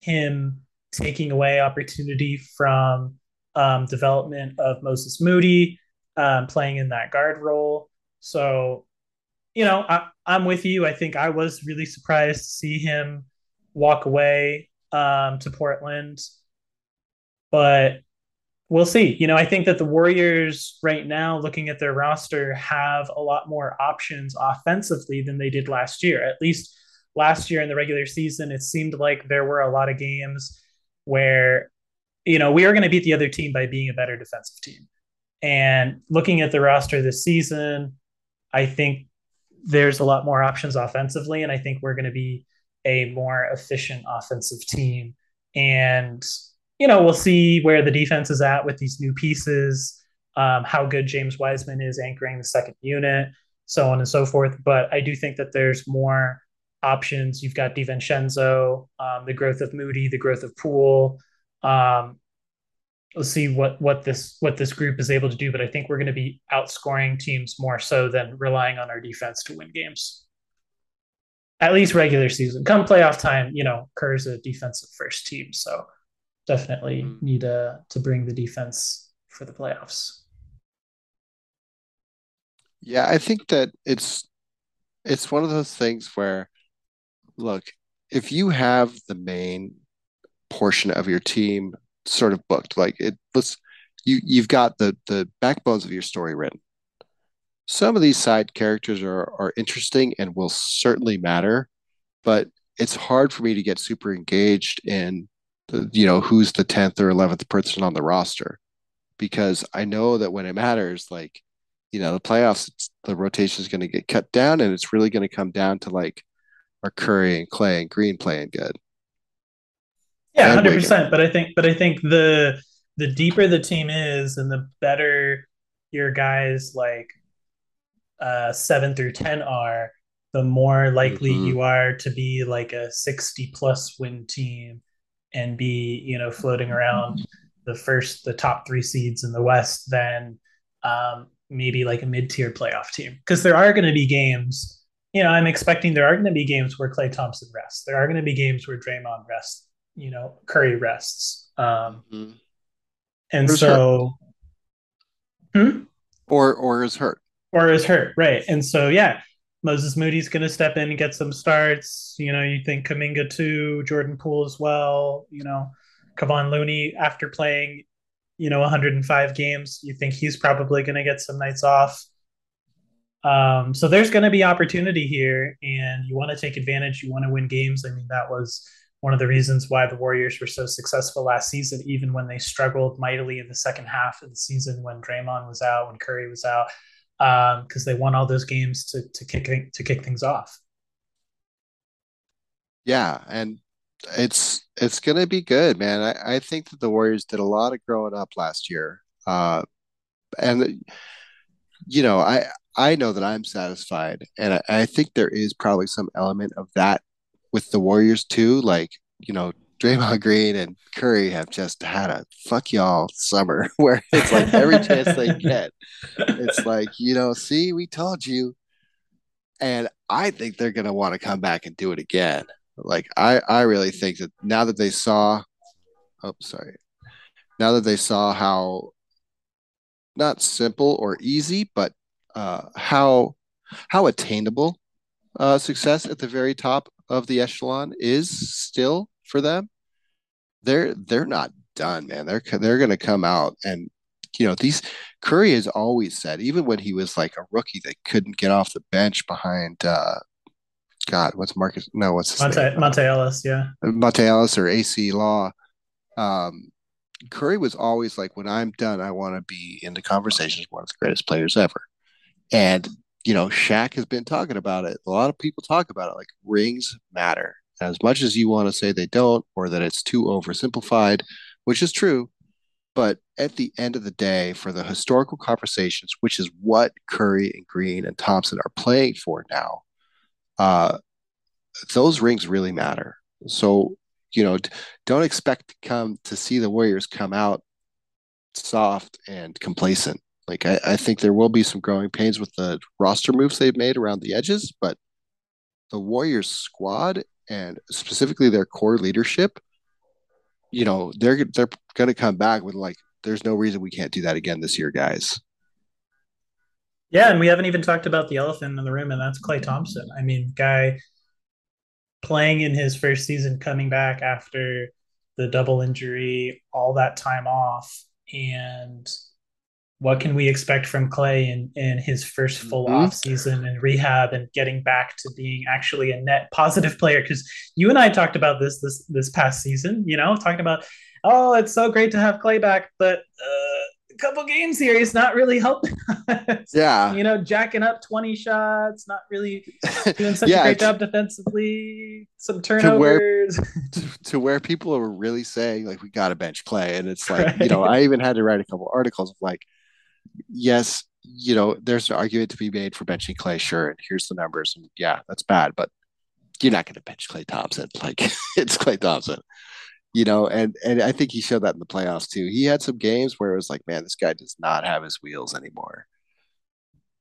him taking away opportunity from um, development of Moses Moody um, playing in that guard role. So, you know, I, am with you. I think I was really surprised to see him walk away um, to Portland. But we'll see. You know, I think that the Warriors right now, looking at their roster, have a lot more options offensively than they did last year. At least last year in the regular season, it seemed like there were a lot of games where, you know, we are going to beat the other team by being a better defensive team. And looking at the roster this season, I think there's a lot more options offensively. And I think we're going to be a more efficient offensive team. And you know, we'll see where the defense is at with these new pieces, um, how good James Wiseman is anchoring the second unit, so on and so forth. But I do think that there's more options. You've got DiVincenzo, um, the growth of Moody, the growth of Poole. Um, let's see what what this what this group is able to do. But I think we're going to be outscoring teams more so than relying on our defense to win games. At least regular season. Come playoff time, you know, Kerr's a defensive first team, so definitely mm-hmm. need uh, to bring the defense for the playoffs. Yeah, I think that it's it's one of those things where look, if you have the main portion of your team sort of booked, like it let's you you've got the the backbones of your story written. Some of these side characters are are interesting and will certainly matter, but it's hard for me to get super engaged in you know, who's the 10th or 11th person on the roster because I know that when it matters, like you know, the playoffs, the rotation is going to get cut down, and it's really going to come down to like are Curry and Klay and Green playing good. Yeah, hundred percent. But I think, but I think the the deeper the team is, and the better your guys like uh, seven through ten are, the more likely mm-hmm. you are to be like a sixty plus win team and be you know floating around the first the top three seeds in the West than um, maybe like a mid tier playoff team because there are going to be games. You know, I'm expecting there are going to be games where Klay Thompson rests. There are going to be games where Draymond rests. You know, Curry rests. Um, mm-hmm. And so, hmm? or or is hurt, or is hurt, right? And so, yeah, Moses Moody's going to step in and get some starts. You know, you think Kuminga too, Jordan Poole as well. You know, Kevon Looney after playing, you know, 105 games, you think he's probably going to get some nights off. Um, so there's going to be opportunity here, and you want to take advantage. You want to win games. I mean, that was one of the reasons why the Warriors were so successful last season, even when they struggled mightily in the second half of the season when Draymond was out, when Curry was out, because um, they won all those games to to kick to kick things off. Yeah, and it's it's gonna be good, man. I, I think that the Warriors did a lot of growing up last year, uh, and you know, I I know that I'm satisfied, and I, I think there is probably some element of that with the Warriors too. Like you know, Draymond Green and Curry have just had a fuck y'all summer *laughs* where it's like every chance they *laughs* get, it's like you know, see, we told you, and I think they're gonna want to come back and do it again. Like I, I really think that now that they saw, oh sorry, now that they saw how not simple or easy, but uh, how how attainable uh, success at the very top of the echelon is still for them. They're they're not done, man. They're they're going to come out and you know these Curry has always said, even when he was like a rookie that couldn't get off the bench behind uh, God, what's Marcus? No, what's Monte, name? Monta Ellis? Yeah, Monta Ellis or Acie Law. Um, Curry was always like, when I'm done, I want to be in the conversations one of the greatest players ever. And you know, Shaq has been talking about it. A lot of people talk about it. Like rings matter as much as you want to say they don't, or that it's too oversimplified, which is true. But at the end of the day, for the historical conversations, which is what Curry and Green and Thompson are playing for now, uh, those rings really matter. So, you know, don't expect to come to see the Warriors come out soft and complacent. Like I, I think there will be some growing pains with the roster moves they've made around the edges, but the Warriors squad and specifically their core leadership, you know, they're they're gonna come back with like, there's no reason we can't do that again this year, guys. Yeah, and we haven't even talked about the elephant in the room, and that's Klay Thompson. I mean, guy playing in his first season, coming back after the double injury, all that time off, and what can we expect from Klay in, in his first full mm-hmm. off season and rehab and getting back to being actually a net positive player? Because you and I talked about this this this past season, you know, talking about, oh, it's so great to have Klay back, but uh, a couple games here, he's not really helping us. *laughs* Yeah. You know, jacking up 20 shots, not really *laughs* doing such yeah, a great job defensively, some turnovers. To where, *laughs* to, to where, people are really saying, like, we got to bench Klay, And it's like, right. you know, I even had to write a couple articles of like, yes, you know, there's an argument to be made for benching Klay, sure. And here's the numbers. And yeah, that's bad, but you're not going to bench Klay Thompson. *laughs* Like, it's Klay Thompson you know, and and I think he showed that in the playoffs too. He had some games where it was like, man, this guy does not have his wheels anymore.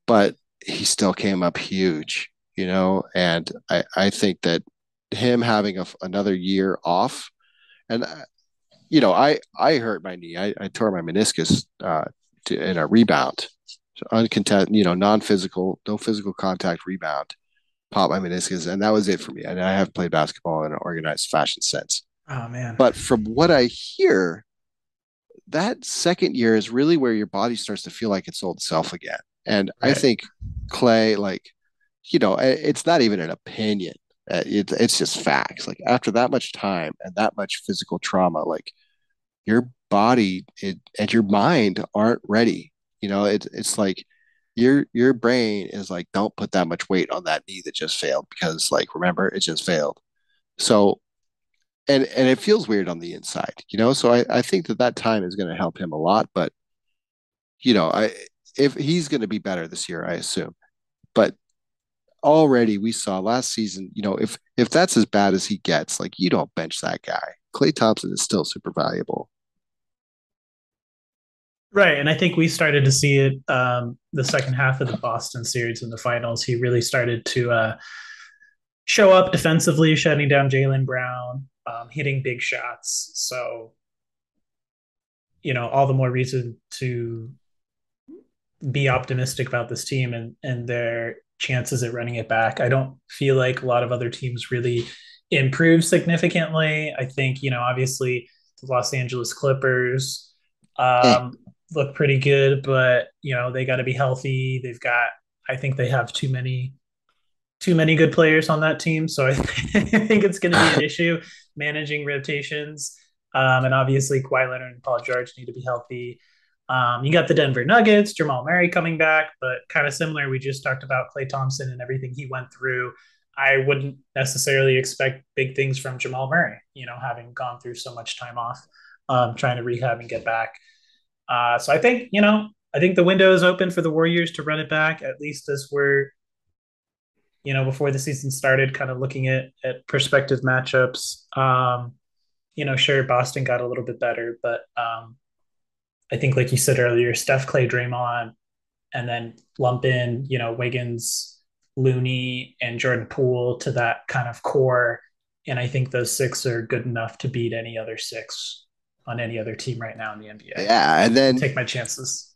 But he still came up huge, you know, and I I think that him having a, another year off, and uh, you know, I I hurt my knee. I, I tore my meniscus uh, to, in a rebound, so uncontested, you know, non-physical, no physical contact rebound, pop my meniscus, and that was it for me. And I haven't played basketball in an organized fashion since. Oh man. But from what I hear, that second year is really where your body starts to feel like its old self again. And right. I think Klay, like, you know, it's not even an opinion. Uh, it, it's just facts. Like after that much time and that much physical trauma, like your body it, and your mind aren't ready. You know, it, it's like your your brain is like, don't put that much weight on that knee that just failed because like remember it just failed. So and and it feels weird on the inside, you know. So I I think that that time is going to help him a lot. But you know, I if he's going to be better this year, I assume. But already we saw last season, you know, if if that's as bad as he gets, like you don't bench that guy. Klay Thompson is still super valuable. Right, and I think we started to see it um, the second half of the Boston series in the finals. He really started to uh, show up defensively, shutting down Jaylen Brown, um, hitting big shots. So, you know, all the more reason to be optimistic about this team and and their chances at running it back. I don't feel like a lot of other teams really improved significantly. I think, you know, obviously the Los Angeles Clippers um, look pretty good, but you know, they got to be healthy. They've got I think they have too many too many good players on that team, so I *laughs* think it's going to be an *laughs* issue managing rotations. Um, and obviously, Kawhi Leonard and Paul George need to be healthy. Um, you got the Denver Nuggets, Jamal Murray coming back, but kind of similar. We just talked about Klay Thompson and everything he went through. I wouldn't necessarily expect big things from Jamal Murray, you know, having gone through so much time off, um, trying to rehab and get back. Uh, so I think, you know, I think the window is open for the Warriors to run it back, at least as we're, you know, before the season started, kind of looking at at prospective matchups. Um, you know, sure, Boston got a little bit better, but um, I think, like you said earlier, Steph, Klay, Draymond, and then lump in, you know, Wiggins, Looney, and Jordan Poole to that kind of core. And I think those six are good enough to beat any other six on any other team right now in the NBA. Yeah, and then take my chances.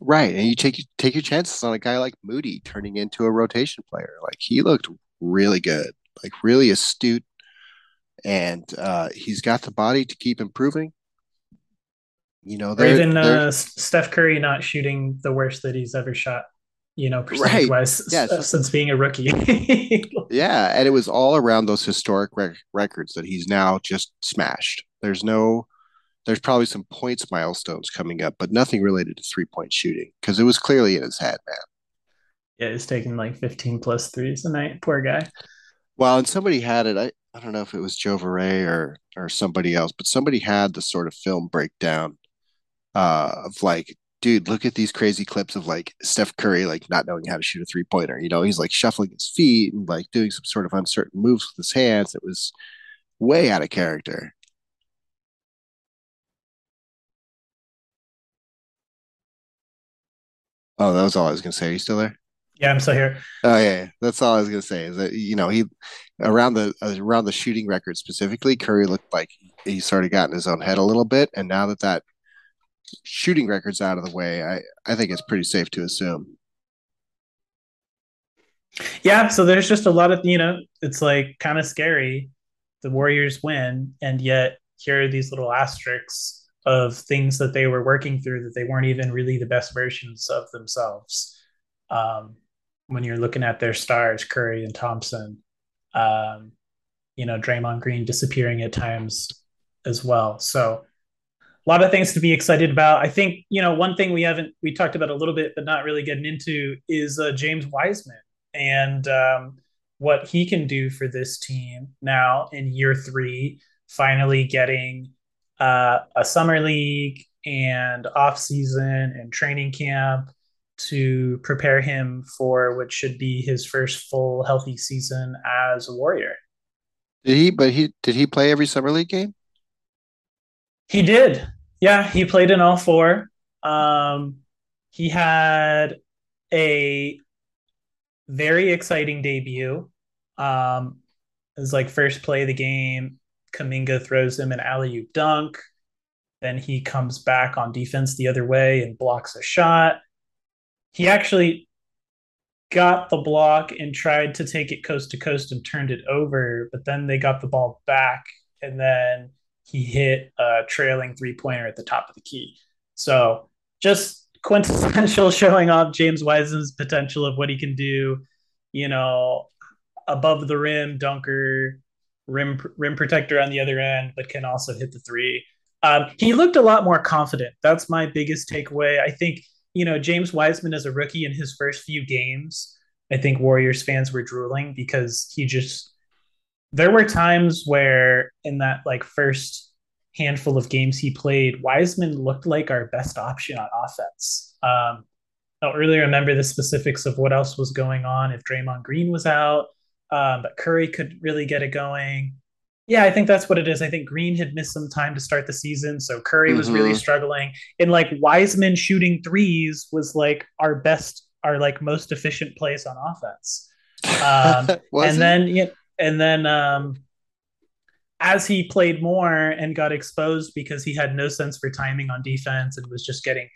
Right, and you take take your chances on a guy like Moody turning into a rotation player. Like he looked really good, like really astute, and uh, he's got the body to keep improving. You know, or even uh, Steph Curry not shooting the worst that he's ever shot. You know, percentage wise, right. yeah, *laughs* since being a rookie. *laughs* yeah, and it was all around those historic rec- records that he's now just smashed. There's no, there's probably some points milestones coming up, but nothing related to three point shooting because it was clearly in his head, man. Yeah, he's taking like 15 plus threes a night. Poor guy. Well, and somebody had it. I, I don't know if it was Joe Viray or or somebody else, but somebody had the sort of film breakdown uh, of like, dude, look at these crazy clips of like Steph Curry like not knowing how to shoot a three pointer. You know, he's like shuffling his feet and like doing some sort of uncertain moves with his hands. It was way out of character. Oh, that was all I was gonna say. Are you still there? Yeah, I'm still here. Oh yeah, that's all I was gonna say. Is that you know he around the around the shooting record specifically, Curry looked like he started getting his own head a little bit, and now that that shooting records out of the way, I, I think it's pretty safe to assume. Yeah, so there's just a lot of, you know, it's like kind of scary. The Warriors win, and yet here are these little asterisks of things that they were working through that they weren't even really the best versions of themselves. Um, when you're looking at their stars, Curry and Thompson, um, you know, Draymond Green disappearing at times as well. So a lot of things to be excited about. I think you know one thing we haven't we talked about a little bit, but not really getting into is uh, James Wiseman and um, what he can do for this team now in year three. Finally getting uh, a summer league and off season and training camp to prepare him for what should be his first full healthy season as a Warrior. Did he? But he did he play every summer league game? He did. Yeah, he played in all four. Um, he had a very exciting debut. Um, it was like first play of the game. Kuminga throws him an alley oop dunk. Then he comes back on defense the other way and blocks a shot. He actually got the block and tried to take it coast to coast and turned it over, but then they got the ball back and then he hit a trailing three pointer at the top of the key. So just quintessential *laughs* showing off James Wiseman's potential of what he can do, you know, above the rim dunker, rim rim protector on the other end, but can also hit the three. Um, he looked a lot more confident. That's my biggest takeaway. I think you know, James Wiseman as a rookie in his first few games, I think Warriors fans were drooling because he just there were times where in that like first handful of games he played, Wiseman looked like our best option on offense. Um, I don't really remember the specifics of what else was going on if Draymond Green was out, um, but Curry could really get it going. Yeah, I think that's what it is. I think Green had missed some time to start the season, so Curry was mm-hmm. really struggling. And like Wiseman shooting threes was like our best, our like most efficient place on offense. Um, *laughs* and it? then yeah, and then um, as he played more and got exposed because he had no sense for timing on defense and was just getting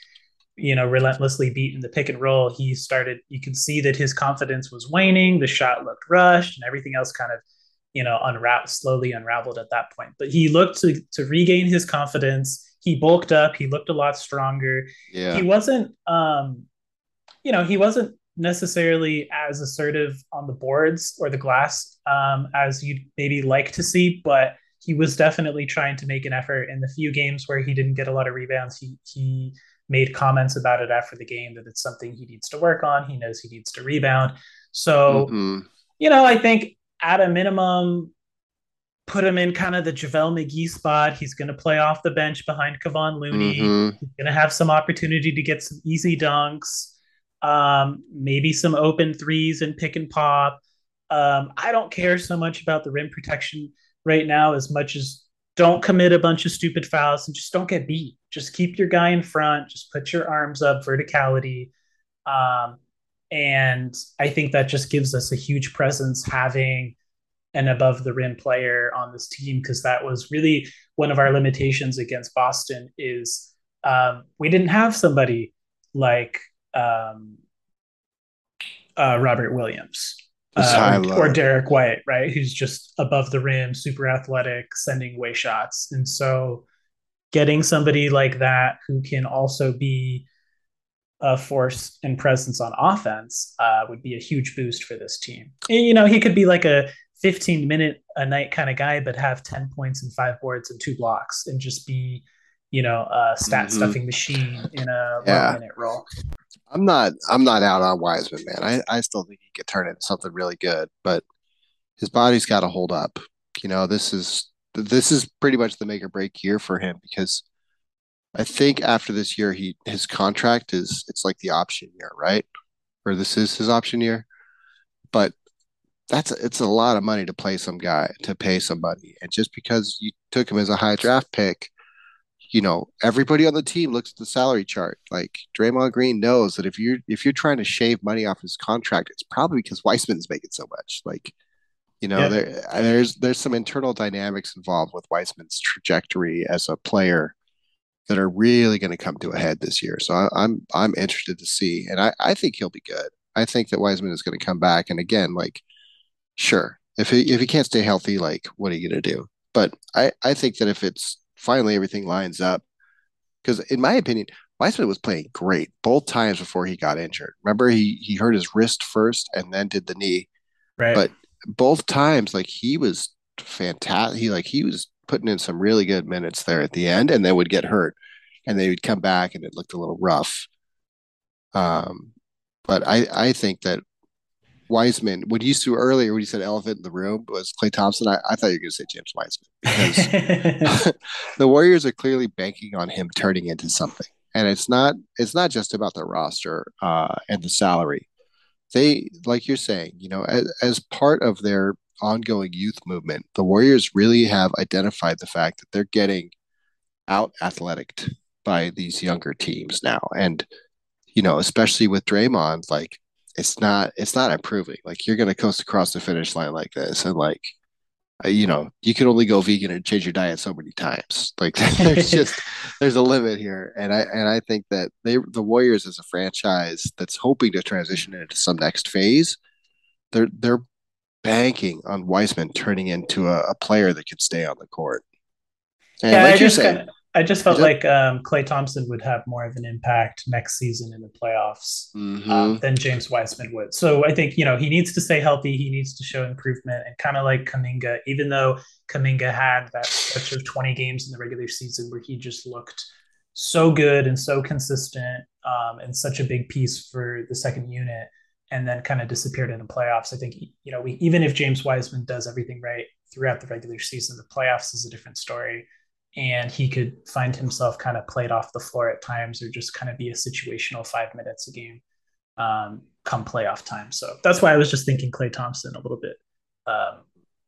you know relentlessly beaten the pick and roll he started you could see that his confidence was waning the shot looked rushed and everything else kind of you know, unraveled, slowly unraveled at that point. But he looked to to regain his confidence. He bulked up. He looked a lot stronger. Yeah. He wasn't, um, you know, he wasn't necessarily as assertive on the boards or the glass um, as you'd maybe like to see, but he was definitely trying to make an effort. In the few games where he didn't get a lot of rebounds, he he made comments about it after the game that it's something he needs to work on. He knows he needs to rebound. So, mm-hmm. you know, I think at a minimum, put him in kind of the JaVale McGee spot. He's going to play off the bench behind Kevon Looney. Mm-hmm. He's going to have some opportunity to get some easy dunks, um, maybe some open threes and pick and pop. Um, I don't care so much about the rim protection right now as much as don't commit a bunch of stupid fouls and just don't get beat. Just keep your guy in front. Just put your arms up, verticality. Um, and I think that just gives us a huge presence having an above the rim player on this team because that was really one of our limitations against Boston is um, we didn't have somebody like um, uh, Robert Williams uh, or, or, Derrick White, right? Who's just above the rim, super athletic, sending way shots. And so getting somebody like that who can also be a force and presence on offense uh, would be a huge boost for this team. And, you know, he could be like a 15 minute a night kind of guy, but have 10 points and five boards and two blocks and just be, you know, a stat mm-hmm. stuffing machine in a yeah. minute role. I'm not I'm not out on Wiseman, man. I, I still think he could turn into something really good, but his body's got to hold up. You know, this is this is pretty much the make or break year for him because I think after this year, he his contract is it's like the option year, right? Or this is his option year, but that's it's a lot of money to play some guy to pay somebody, and just because you took him as a high draft pick, you know everybody on the team looks at the salary chart. Like Draymond Green knows that if you're if you're trying to shave money off his contract, it's probably because Wiseman's making so much. Like you know, yeah. there uh, there's there's some internal dynamics involved with Wiseman's trajectory as a player that are really going to come to a head this year. So I, am I'm, I'm interested to see, and I I think he'll be good. I think that Wiseman is going to come back, and again, like, sure, if he if he can't stay healthy, like, what are you going to do? But I I think that if it's finally everything lines up, because in my opinion, Wiseman was playing great both times before he got injured. Remember, he he hurt his wrist first and then did the knee. Right. But both times, like he was fantastic. He like he was putting in some really good minutes there at the end, and then would get hurt, and they would come back, and it looked a little rough. Um, but I I think that Wiseman, when you to earlier when you said elephant in the room was Klay Thompson, I, I thought you were going to say James Wiseman because *laughs* *laughs* the Warriors are clearly banking on him turning into something, and it's not it's not just about the roster uh, and the salary. They, like you're saying, you know, as, as part of their ongoing youth movement, the Warriors really have identified the fact that they're getting out athletic by these younger teams now. And, you know, especially with Draymond, like it's not it's not improving. Like you're gonna coast across the finish line like this and like uh, you know, you can only go vegan and change your diet so many times. *laughs* Like there's *laughs* just there's a limit here, and I and I think that they the Warriors as a franchise that's hoping to transition into some next phase, they're they're banking on Wiseman turning into a, a player that could stay on the court. And yeah, like saying, kinda, I just felt like um, Klay Thompson would have more of an impact next season in the playoffs mm-hmm. um, than James Wiseman would. So I think you know he needs to stay healthy. He needs to show improvement, and kind of like Kuminga, even though Kuminga had that stretch of twenty games in the regular season where he just looked so good and so consistent um, and such a big piece for the second unit and then kind of disappeared in the playoffs. I think you know we even if James Wiseman does everything right throughout the regular season, the playoffs is a different story, and he could find himself kind of played off the floor at times or just kind of be a situational five minutes a game um, come playoff time. So that's why I was just thinking Klay Thompson a little bit um,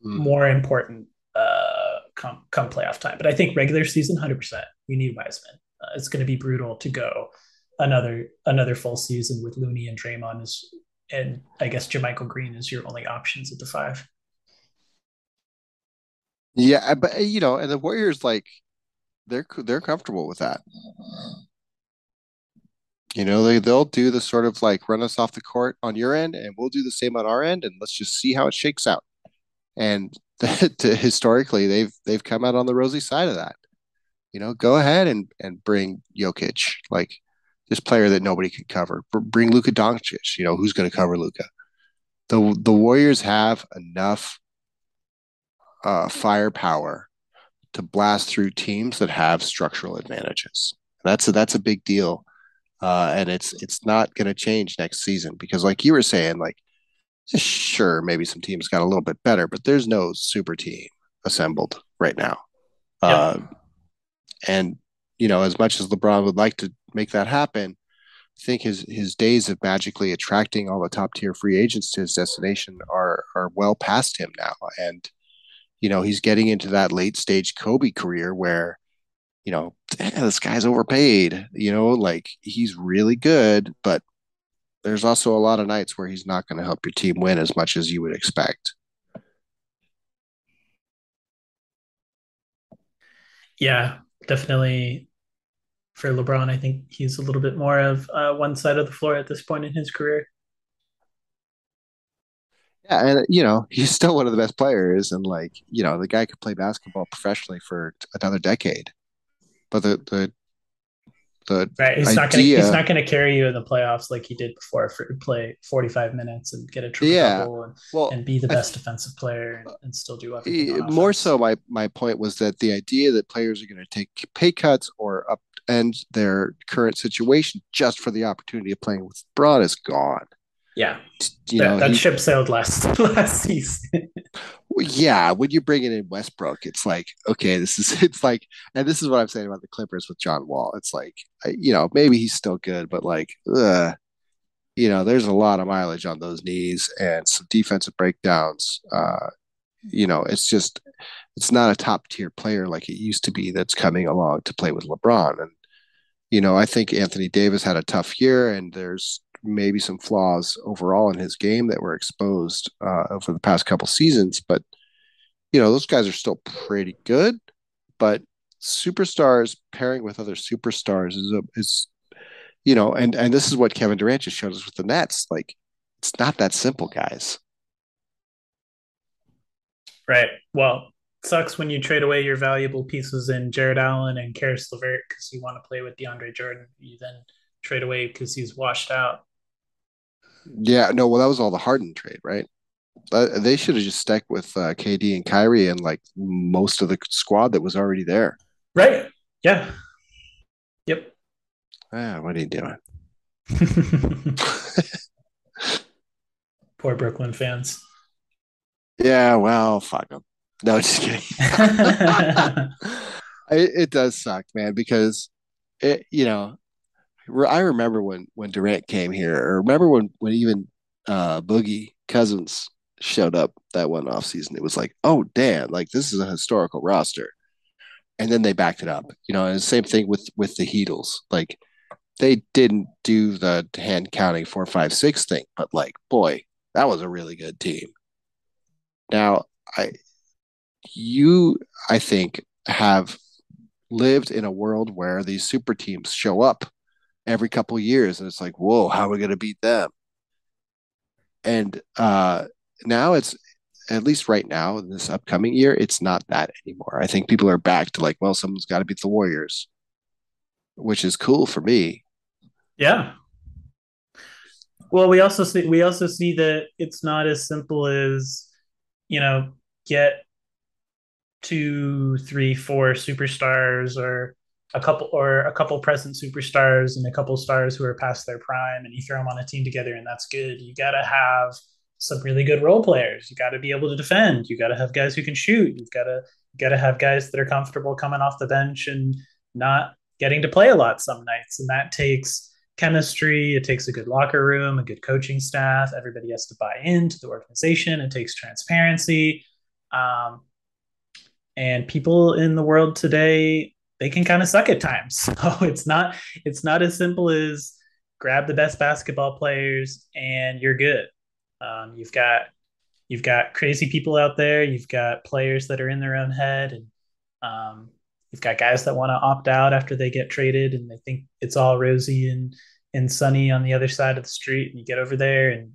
mm. more important uh, come come playoff time. But I think regular season, hundred percent, we need Wiseman. Uh, it's going to be brutal to go another another full season with Looney and Draymond as and I guess JaMychal Green is your only options at the five. Yeah, uh, but uh, you know, and the Warriors like they're they're comfortable with that. You know, they they'll do the sort of like run us off the court on your end, and we'll do the same on our end, and let's just see how it shakes out. And *laughs* to, historically, they've they've come out on the rosy side of that. You know, go ahead and and bring Jokic. Like this player that nobody can cover. Bring Luka Doncic. You know who's going to cover Luka. The the Warriors have enough uh, firepower to blast through teams that have structural advantages. That's a, that's a big deal, uh, and it's it's not going to change next season because, like you were saying, like sure maybe some teams got a little bit better, but there's no super team assembled right now. Yep. Uh, and you know, as much as LeBron would like to make that happen, I think his his days of magically attracting all the top tier free agents to his destination are are well past him now. And you know, he's getting into that late stage Kobe career where, you know, this guy's overpaid. You know, like he's really good, but there's also a lot of nights where he's not going to help your team win as much as you would expect. Yeah, definitely for LeBron, I think he's a little bit more of uh, one side of the floor at this point in his career. Yeah, and you know *laughs* he's still one of the best players, and like you know the guy could play basketball professionally for another decade. But the the the right, he's idea, not gonna he's not gonna carry you in the playoffs like he did before for play forty five minutes and get a triple yeah, and, well, and be the best defensive player and, and, still do everything. More so, my my point was that the idea that players are going to take pay cuts or up end their current situation just for the opportunity of playing with Bron is gone. Yeah, you that, know, that he, ship sailed last *laughs* last season. yeah, when you bring it in Westbrook, it's like okay, this is *laughs* it's like, and this is what I'm saying about the Clippers with John Wall. It's like, you know, maybe he's still good, but like, ugh, you know, there's a lot of mileage on those knees and some defensive breakdowns. Uh, you know, it's just it's not a top tier player like it used to be that's coming along to play with LeBron. And you know, I think Anthony Davis had a tough year, and there's maybe some flaws overall in his game that were exposed uh, over the past couple seasons. But you know, those guys are still pretty good. But superstars pairing with other superstars is a, is you know, and and this is what Kevin Durant just showed us with the Nets. Like, it's not that simple, guys. Right. Well, sucks when you trade away your valuable pieces in Jarrett Allen and Caris LeVert because you want to play with DeAndre Jordan. You then trade away because he's washed out. Yeah, no, well, that was all the Harden trade, right? Uh, they should have just stuck with uh, KD and Kyrie and like most of the squad that was already there. Right. Yeah. Yep. Ah, what are you doing? *laughs* *laughs* Poor Brooklyn fans. Yeah, well, fuck them. No, just kidding. *laughs* it, it does suck, man, because it, you know, I remember when when Durant came here, or remember when when even uh, Boogie Cousins showed up that one off season. It was like, oh damn, like this is a historical roster. And then they backed it up, you know. And the same thing with with the Heatles. Like they didn't do the hand counting four, five, six thing, but like, boy, that was a really good team. Now, I you, I think, have lived in a world where these super teams show up every couple years, and it's like, whoa, how are we going to beat them? And uh, now it's at least right now in this upcoming year, it's not that anymore. I think people are back to like, well, someone's got to beat the Warriors, which is cool for me. Yeah. Well, we also see we also see that it's not as simple as you know get two, three, four superstars or a couple or a couple present superstars and a couple stars who are past their prime, and you throw them on a team together, and that's good. You got to have some really good role players. You got to be able to defend. You got to have guys who can shoot. You've got to got to have guys that are comfortable coming off the bench and not getting to play a lot some nights, and that takes chemistry. It takes a good locker room, a good coaching staff. Everybody has to buy into the organization. It takes transparency. Um, and people in the world today, they can kind of suck at times. *laughs* So it's not it's not as simple as grab the best basketball players and you're good. Um, you've got you've got crazy people out there. You've got players that are in their own head, and um, you've got guys that want to opt out after they get traded, and they think it's all rosy and and sunny on the other side of the street. And you get over there, and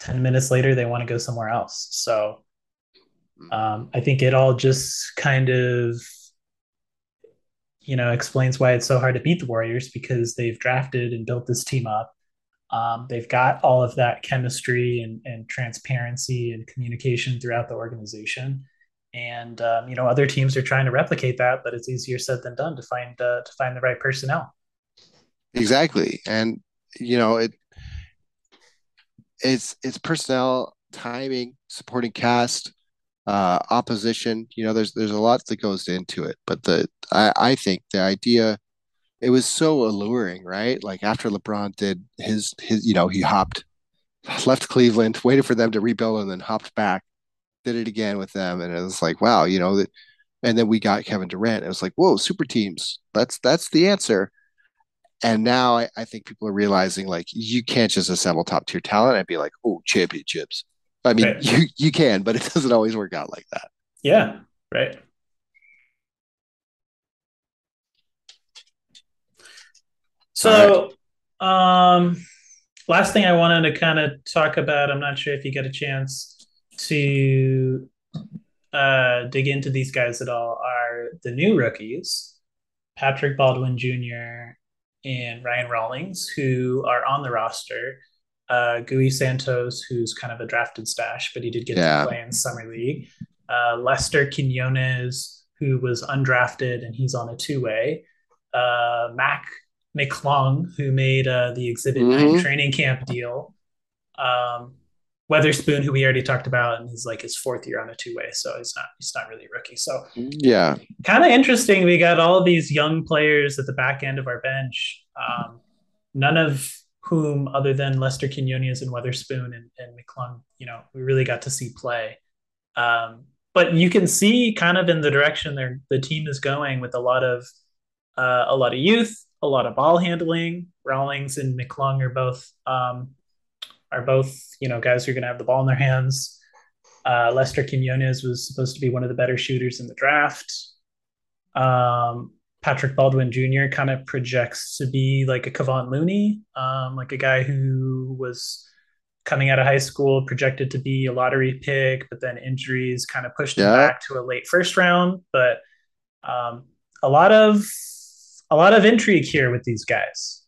ten minutes later, they want to go somewhere else. So um, I think it all just kind of you know explains why it's so hard to beat the Warriors because they've drafted and built this team up um, they've got all of that chemistry and, and transparency and communication throughout the organization. And um, you know, other teams are trying to replicate that, but it's easier said than done to find uh, to find the right personnel. Exactly, and you know it. It's it's personnel, timing, supporting cast, uh, opposition. You know, there's there's a lot that goes into it, but the I, I think the idea it was so alluring, right? Like after LeBron did his his, you know, he hopped, *laughs* left Cleveland, waited for them to rebuild, and then hopped back, did it again with them, and it was like, wow, you know, that. And then we got Kevin Durant. It was like, whoa, super teams. That's that's the answer. And now I, I think people are realizing like you can't just assemble top tier talent and be like, oh, championships. I mean, right. you you can, but it doesn't always work out like that. Yeah, right. So, right. um, last thing I wanted to kind of talk about, I'm not sure if you get a chance to uh, dig into these guys at all, are the new rookies, Patrick Baldwin Jr. and Ryan Rollins, who are on the roster. Uh, Gui Santos, who's kind of a drafted stash, but he did get yeah. to play in summer league. Uh, Lester Quinones, who was undrafted and he's on a two way. Uh, Mac McClung, who made uh, the Exhibit mm-hmm. 9 training camp deal. Um, Weatherspoon, who we already talked about, and he's like his fourth year on a two way, so he's not he's not really a rookie. So yeah, kind of interesting. We got all these young players at the back end of our bench, um, none of whom, other than Lester Quinones and Weatherspoon and, and McClung, you know, we really got to see play. Um, but you can see kind of in the direction the team is going with a lot of uh, a lot of youth, a lot of ball handling. Rollins and McClung are both um, are both you know guys who are going to have the ball in their hands. Uh, Lester Quinones was supposed to be one of the better shooters in the draft. Um, Patrick Baldwin Jr. kind of projects to be like a Kevon Looney, um, like a guy who was coming out of high school, projected to be a lottery pick, but then injuries kind of pushed yeah. him back to a late first round. But um, a lot of a lot of intrigue here with these guys.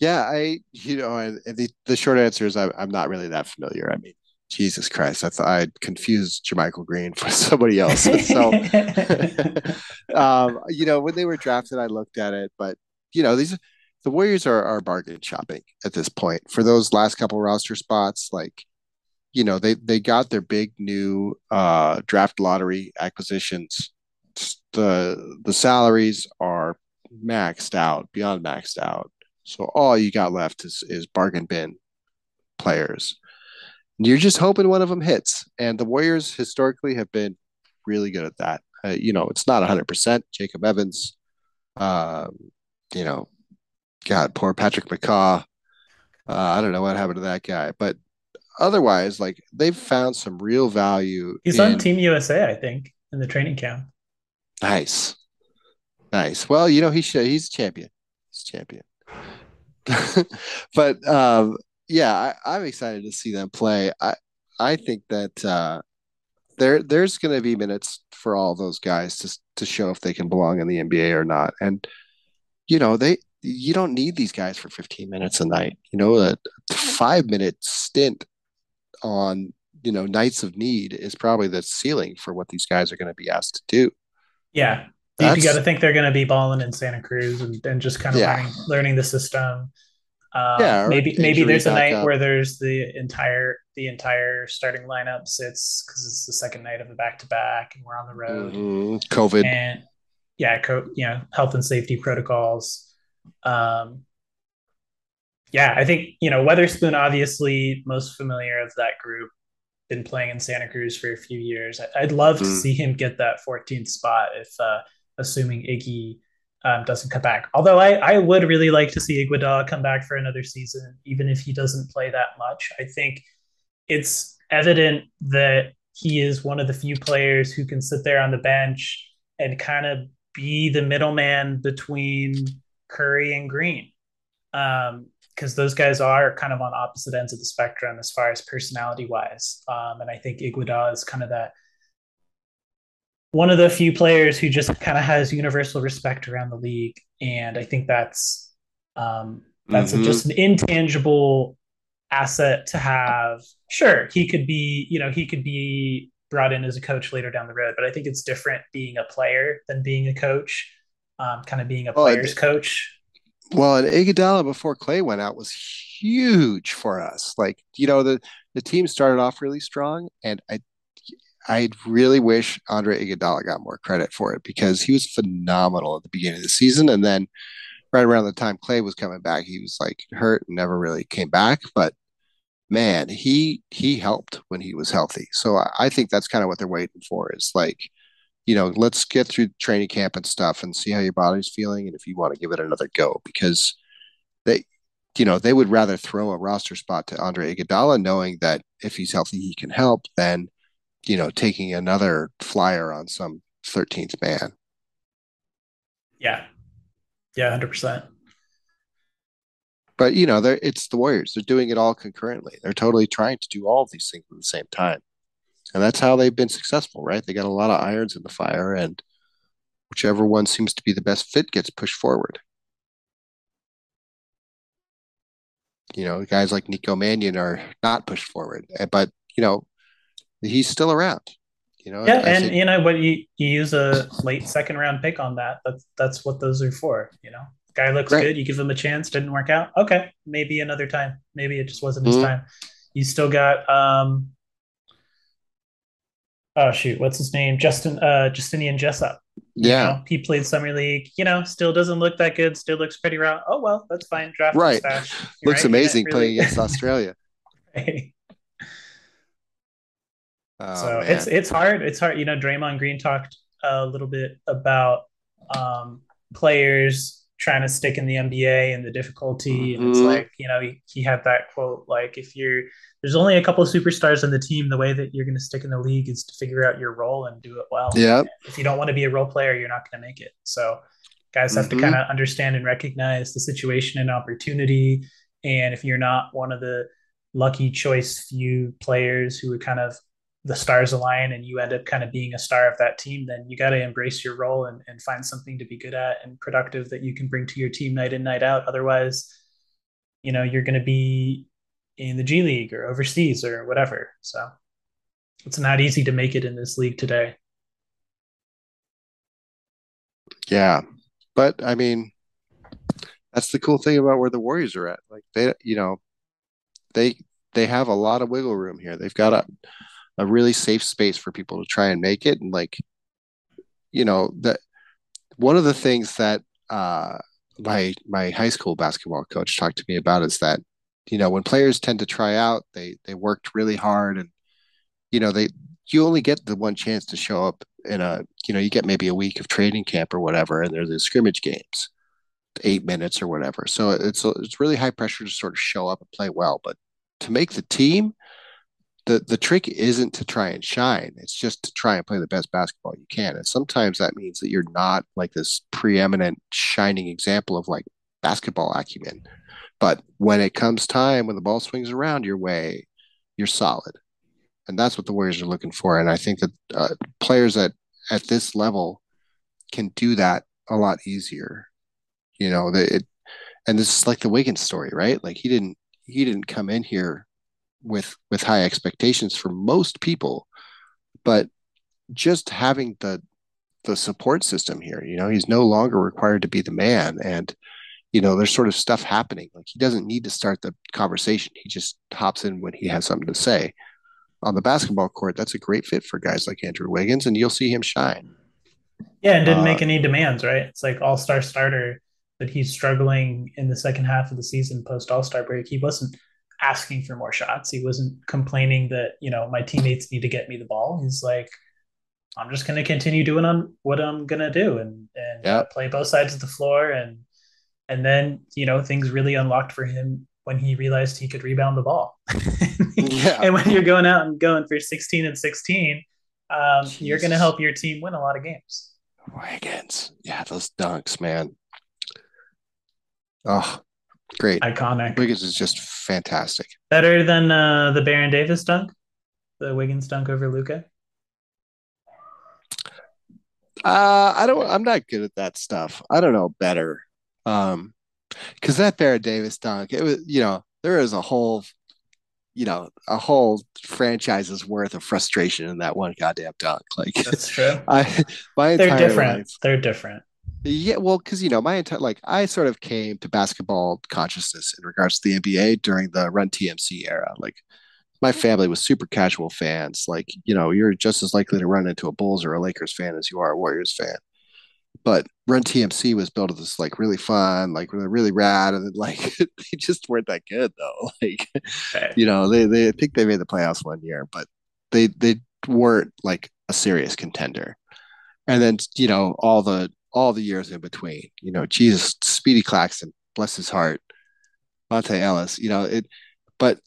Yeah, I you know, and the the short answer is I, I'm not really that familiar. I mean, Jesus Christ, I thought I'd confused JaMychal Green *laughs* for somebody else. *laughs* so, *laughs* um, you know, when they were drafted, I looked at it, but you know, these the Warriors are are bargain shopping at this point for those last couple roster spots. Like, you know, they they got their big new uh, draft lottery acquisitions the the salaries are maxed out beyond maxed out. So all you got left is is bargain bin players. You're just hoping one of them hits. And the Warriors historically have been really good at that. Uh, you know, it's not 100%. Jacob Evans, um, you know, God, poor Patrick McCaw. Uh, I don't know what happened to that guy, but otherwise, like they've found some real value. He's in... on Team USA, I think, in the training camp. Nice, nice. Well, you know he should. He's champion. He's a champion. *laughs* but um, yeah, I, am excited to see them play. I I think that uh, there there's going to be minutes for all those guys to to show if they can belong in the NBA or not. And you know they you don't need these guys for 15 minutes a night. You know a five minute stint on you know, nights of need is probably the ceiling for what these guys are going to be asked to do. Yeah. That's, you got to think they're going to be balling in Santa Cruz and, and just kind of yeah. learning, learning the system. Um, yeah, maybe maybe there's a night up. where there's the entire the entire starting lineup sits because it's the second night of a back to back and we're on the road. Mm-hmm. COVID and yeah, co- you know, health and safety protocols. Um, yeah, I think you know Weatherspoon obviously most familiar of that group. Been playing in Santa Cruz for a few years. I'd love mm. to see him get that 14th spot if, uh, assuming Iggy um, doesn't come back. Although I, I would really like to see Iguodala come back for another season, even if he doesn't play that much. I think it's evident that he is one of the few players who can sit there on the bench and kind of be the middleman between Curry and Green. Um, because those guys are kind of on opposite ends of the spectrum as far as personality wise. Um, and I think Iguodala is kind of that one of the few players who just kind of has universal respect around the league, and I think that's um, that's mm-hmm. a, just an intangible asset to have. Sure, he could be, you know, he could be brought in as a coach later down the road, but I think it's different being a player than being a coach. Um, kind of being a player's coach. Well, and Iguodala before Klay went out was huge for us. Like, you know, the the team started off really strong, and I I really wish Andre Iguodala got more credit for it because he was phenomenal at the beginning of the season, and then right around the time Klay was coming back, he was like hurt and never really came back. But man, he he helped when he was healthy. So I, I think that's kind of what they're waiting for is like, you know, let's get through training camp and stuff and see how your body's feeling and if you want to give it another go because they you know, they would rather throw a roster spot to Andre Iguodala knowing that if he's healthy he can help than you know, taking another flyer on some 13th man. Yeah. Yeah, 100%. But, you know, they're, it's the Warriors. They're doing it all concurrently. They're totally trying to do all of these things at the same time. And that's how they've been successful, right? They got a lot of irons in the fire, and whichever one seems to be the best fit gets pushed forward. You know, guys like Nico Mannion are not pushed forward, eh, but you know, he's still around. You know, yeah, I and think... you know, but you you use a late second round pick on that. That's that's what those are for. You know, guy looks right. good. You give him a chance. Didn't work out. Okay, maybe another time. Maybe it just wasn't mm-hmm. his time. You still got um. Oh shoot, what's his name? Justin uh Justinian Jessup. Yeah, you know, he played summer league. You know, still doesn't look that good. Still looks pretty raw. Oh well, that's fine. Draft right. looks right. amazing really... playing against *laughs* Australia. right. Oh, so man. it's it's hard. It's hard. You know, Draymond Green talked a little bit about um, players trying to stick in the NBA and the difficulty. And it's mm-hmm. like, you know, he, he had that quote like, if you're, there's only a couple of superstars on the team, the way that you're going to stick in the league is to figure out your role and do it well. Yeah. If you don't want to be a role player, you're not going to make it. So guys have mm-hmm. to kind of understand and recognize the situation and opportunity. And if you're not one of the lucky choice few players who are kind of the stars align and you end up kind of being a star of that team, then you got to embrace your role and, and find something to be good at and productive that you can bring to your team night in, night out. Otherwise, you know, you're going to be in the G League or overseas or whatever. So it's not easy to make it in this league today. Yeah. But I mean, that's the cool thing about where the Warriors are at. Like they, you know, they they have a lot of wiggle room here. They've got a a really safe space for people to try and make it. And like you know that one of the things that uh my my high school basketball coach talked to me about is that you know when players tend to try out they they worked really hard and you know they you only get the one chance to show up in a you know you get maybe a week of training camp or whatever and there's the scrimmage games eight minutes or whatever. So it's it's really high pressure to sort of show up and play well. But to make the team the the trick isn't to try and shine it's just to try and play the best basketball you can and sometimes that means that you're not like this preeminent shining example of like basketball acumen. But when it comes time when the ball swings around your way you're solid. And that's what the warriors are looking for and i think that uh, players at at this level can do that a lot easier. You know it and this is like the wiggins story right? Like he didn't he didn't come in here with with high expectations for most people, but just having the the support system here, you know, he's no longer required to be the man, and you know, there's sort of stuff happening. Like he doesn't need to start the conversation; he just hops in when he has something to say. On the basketball court, that's a great fit for guys like Andrew Wiggins, and you'll see him shine. Yeah, and didn't uh, make any demands, right? It's like all star starter, but he's struggling in the second half of the season post All Star break. He wasn't asking for more shots. He wasn't complaining that you know my teammates need to get me the ball. He's like, I'm just going to continue doing on what I'm going to do and and yep. play both sides of the floor and and then you know things really unlocked for him when he realized he could rebound the ball. *laughs* yeah. And when you're going out and going for 16 and 16, um, you're going to help your team win a lot of games. Wiggins, yeah, those dunks, man. Oh, great, iconic. Wiggins is just fantastic. Better than uh, the Baron Davis dunk, the Wiggins dunk over Luka? Uh, I don't. I'm not good at that stuff. I don't know better. Um, because that Baron Davis dunk, it was you know there is a whole, you know, a whole franchise's worth of frustration in that one goddamn dunk. Like that's true. *laughs* I my they're different. Life, they're different. Yeah, well, because you know my entire like I sort of came to basketball consciousness in regards to the NBA during the Run TMC era. Like my mm-hmm. family was super casual fans. Like, you know, you're just as likely to run into a Bulls or a Lakers fan as you are a Warriors fan. But Run TMC was built as this like really fun, like really, really rad, and then, *laughs* like they just weren't that good though. *laughs* Like, okay. you know, they they I think they made the playoffs one year, but they they weren't like a serious contender. And then you know all the all the years in between, you know, Jesus, Speedy Claxton, bless his heart, Monta Ellis, you know it, but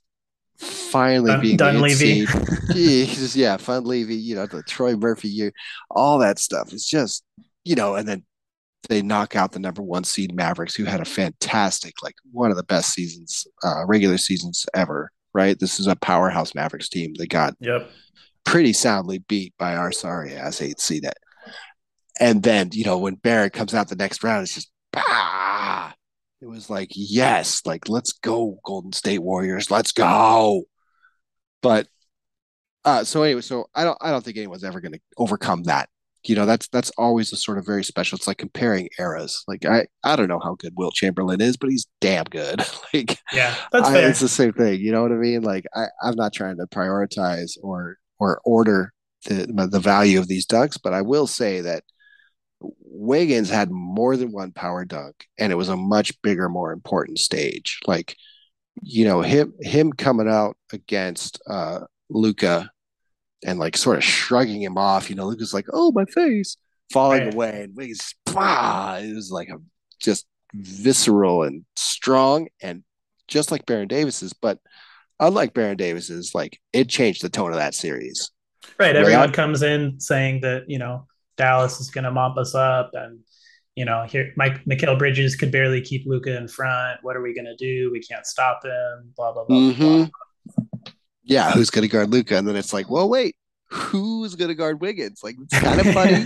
finally Dun, being Dunleavy. *laughs* Jesus, yeah, Dunleavy, you know, the Troy Murphy year, all that stuff is just, you know, and then they knock out the number one seed Mavericks, who had a fantastic, like one of the best seasons, uh, regular seasons ever. Right, this is a powerhouse Mavericks team. They got yep pretty soundly beat by our sorry ass eight seed that. And then you know when Baron comes out the next round, it's just bah, it was like, yes, like let's go, Golden State Warriors, let's go. But uh, so anyway, so I don't I don't think anyone's ever gonna overcome that. You know, that's that's always a sort of very special. It's like comparing eras. Like I I don't know how good Wilt Chamberlain is, but he's damn good. *laughs* like yeah, that's fair. it's the same thing. You know what I mean? Like I I'm not trying to prioritize or or order the the value of these ducks, but I will say that Wiggins had more than one power dunk, and it was a much bigger, more important stage. Like, you know, him him coming out against uh Luka and like sort of shrugging him off. You know, Luka's like, "Oh, my face," falling right. away, and Wiggins, bah, it was like a just visceral and strong, and just like Baron Davis's, but unlike Baron Davis's, like it changed the tone of that series. Right. Everyone comes in saying that you know Dallas is going to mop us up, and you know, here Mike Mikal Bridges could barely keep Luka in front. What are we going to do? We can't stop him. Blah blah blah. Mm-hmm. blah. Yeah, who's going to guard Luka? And then it's like, well, wait, who's going to guard Wiggins? Like, it's kind of funny. *laughs*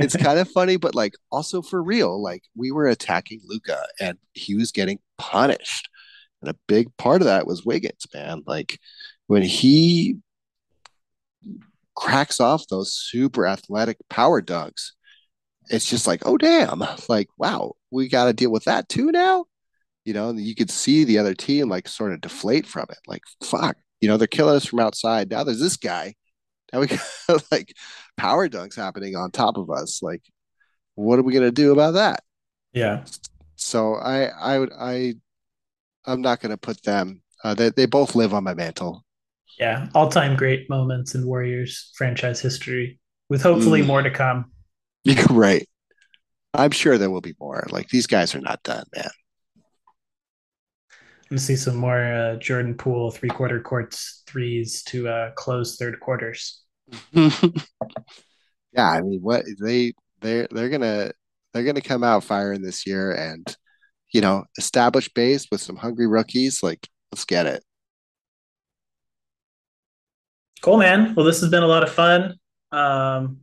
it's kind of funny, but like also for real. Like, we were attacking Luka and he was getting punished, and a big part of that was Wiggins, man. Like when he cracks off those super athletic power dunks, it's just like, oh damn, like wow, we got to deal with that too now. You know, you could see the other team like sort of deflate from it. Like fuck, you know, they're killing us from outside. Now there's this guy. Now we *laughs* got like power dunks happening on top of us. Like, what are we gonna do about that? Yeah. So I I would I I'm not gonna put them. Uh, they they both live on my mantle yeah, all time great moments in Warriors franchise history, with hopefully mm. more to come. You're *laughs* right. I'm sure there will be more. Like these guys are not done, man. I'm gonna see some more uh, Jordan Poole three quarter courts threes to uh, close third quarters. *laughs* yeah, I mean, what they they they're gonna they're gonna come out firing this year, and you know, establish base with some hungry rookies. Like, let's get it. Cool, man. Well, this has been a lot of fun. Um,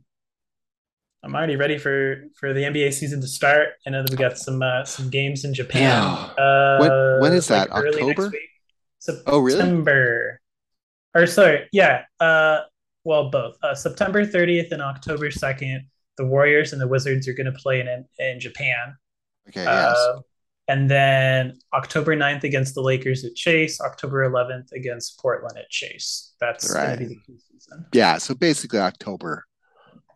I'm already ready for for the NBA season to start. I know that we got some uh, some games in Japan. Yeah. Uh, when, when is that? Like October? September. Oh, really? September. or sorry, yeah. Uh, well, both. Uh, September 30th and October 2nd, the Warriors and the Wizards are going to play in in Japan. Okay, yes. Uh, and then October 9th against the Lakers at Chase, October 11th against Portland at Chase. That's going Right. to be the key season. Yeah, so basically October.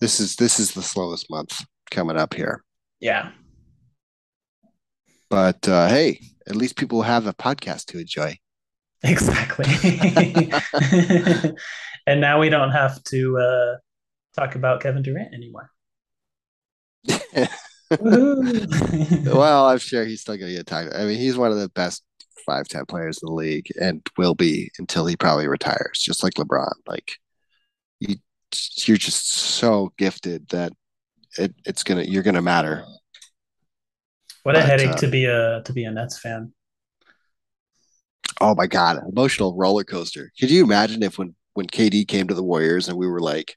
This is this is the slowest month coming up here. Yeah. But uh, hey, at least people have a podcast to enjoy. Exactly. *laughs* *laughs* and now we don't have to uh, talk about Kevin Durant anymore. *laughs* *laughs* Well, I'm sure he's still going to get time. I mean, he's one of the best five ten players in the league, and will be until he probably retires, just like LeBron. Like you, you're just so gifted that it, it's gonna you're gonna matter. what a headache uh, to be a to be a Nets fan. Oh my god, emotional roller coaster. Could you imagine if when when KD came to the Warriors and we were like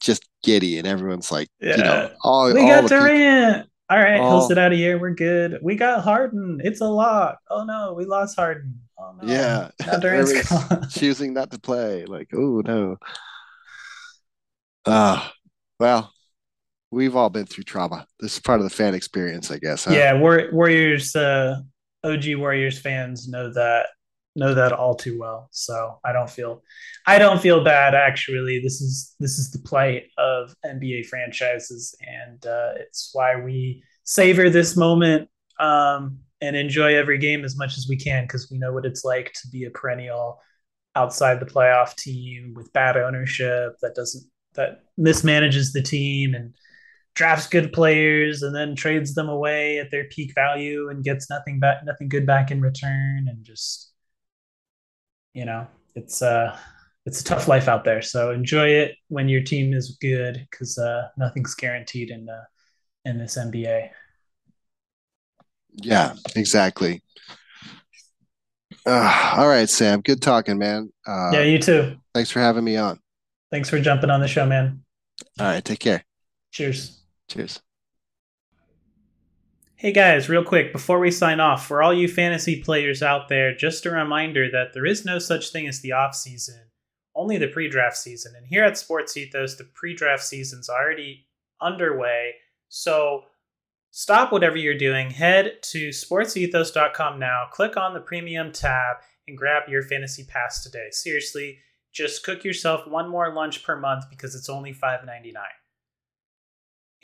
just giddy and everyone's like, you Yeah. know, all, We all got the people- Durant. All right, he'll sit out a year. We're good. We got Harden. It's a lock. Oh no, we lost Harden. Oh no. Yeah. Now *laughs* Durant's Everybody's gone. *laughs* choosing not to play. Like, oh no. Uh well, we've all been through trauma. This is part of the fan experience, I guess. huh? Yeah, Warriors, uh, OG Warriors fans know that know that all too well. So I don't feel, I don't feel bad. Actually, this is this is the plight of NBA franchises, and uh, it's why we savor this moment um, and enjoy every game as much as we can because we know what it's like to be a perennial outside the playoff team with bad ownership that doesn't that mismanages the team and drafts good players and then trades them away at their peak value and gets nothing back nothing good back in return and just you know it's uh it's a tough life out there so enjoy it when your team is good because uh nothing's guaranteed in uh in this nba Yeah, exactly. Uh, all right, Sam. Good talking, man. Uh, yeah you too thanks for having me on. thanks for jumping on the show man All right, take care. cheers Cheers. Hey guys, real quick, before we sign off, for all you fantasy players out there, just a reminder that there is no such thing as the off season, only the pre draft season. And here at Sports Ethos, the pre draft season's already underway. So stop whatever you're doing, head to sportsethos.com now, click on the premium tab, and grab your fantasy pass today. Seriously, just cook yourself one more lunch per month because it's only $5.99.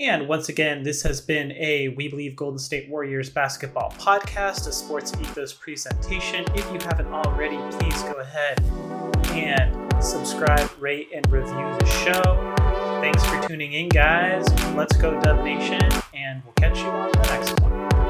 And once again, this has been a We Believe Golden State Warriors basketball podcast, a sports ethos presentation. If you haven't already, please go ahead and subscribe, rate, and review the show. Thanks for tuning in, guys. Let's go, Dub Nation, and we'll catch you on the next one.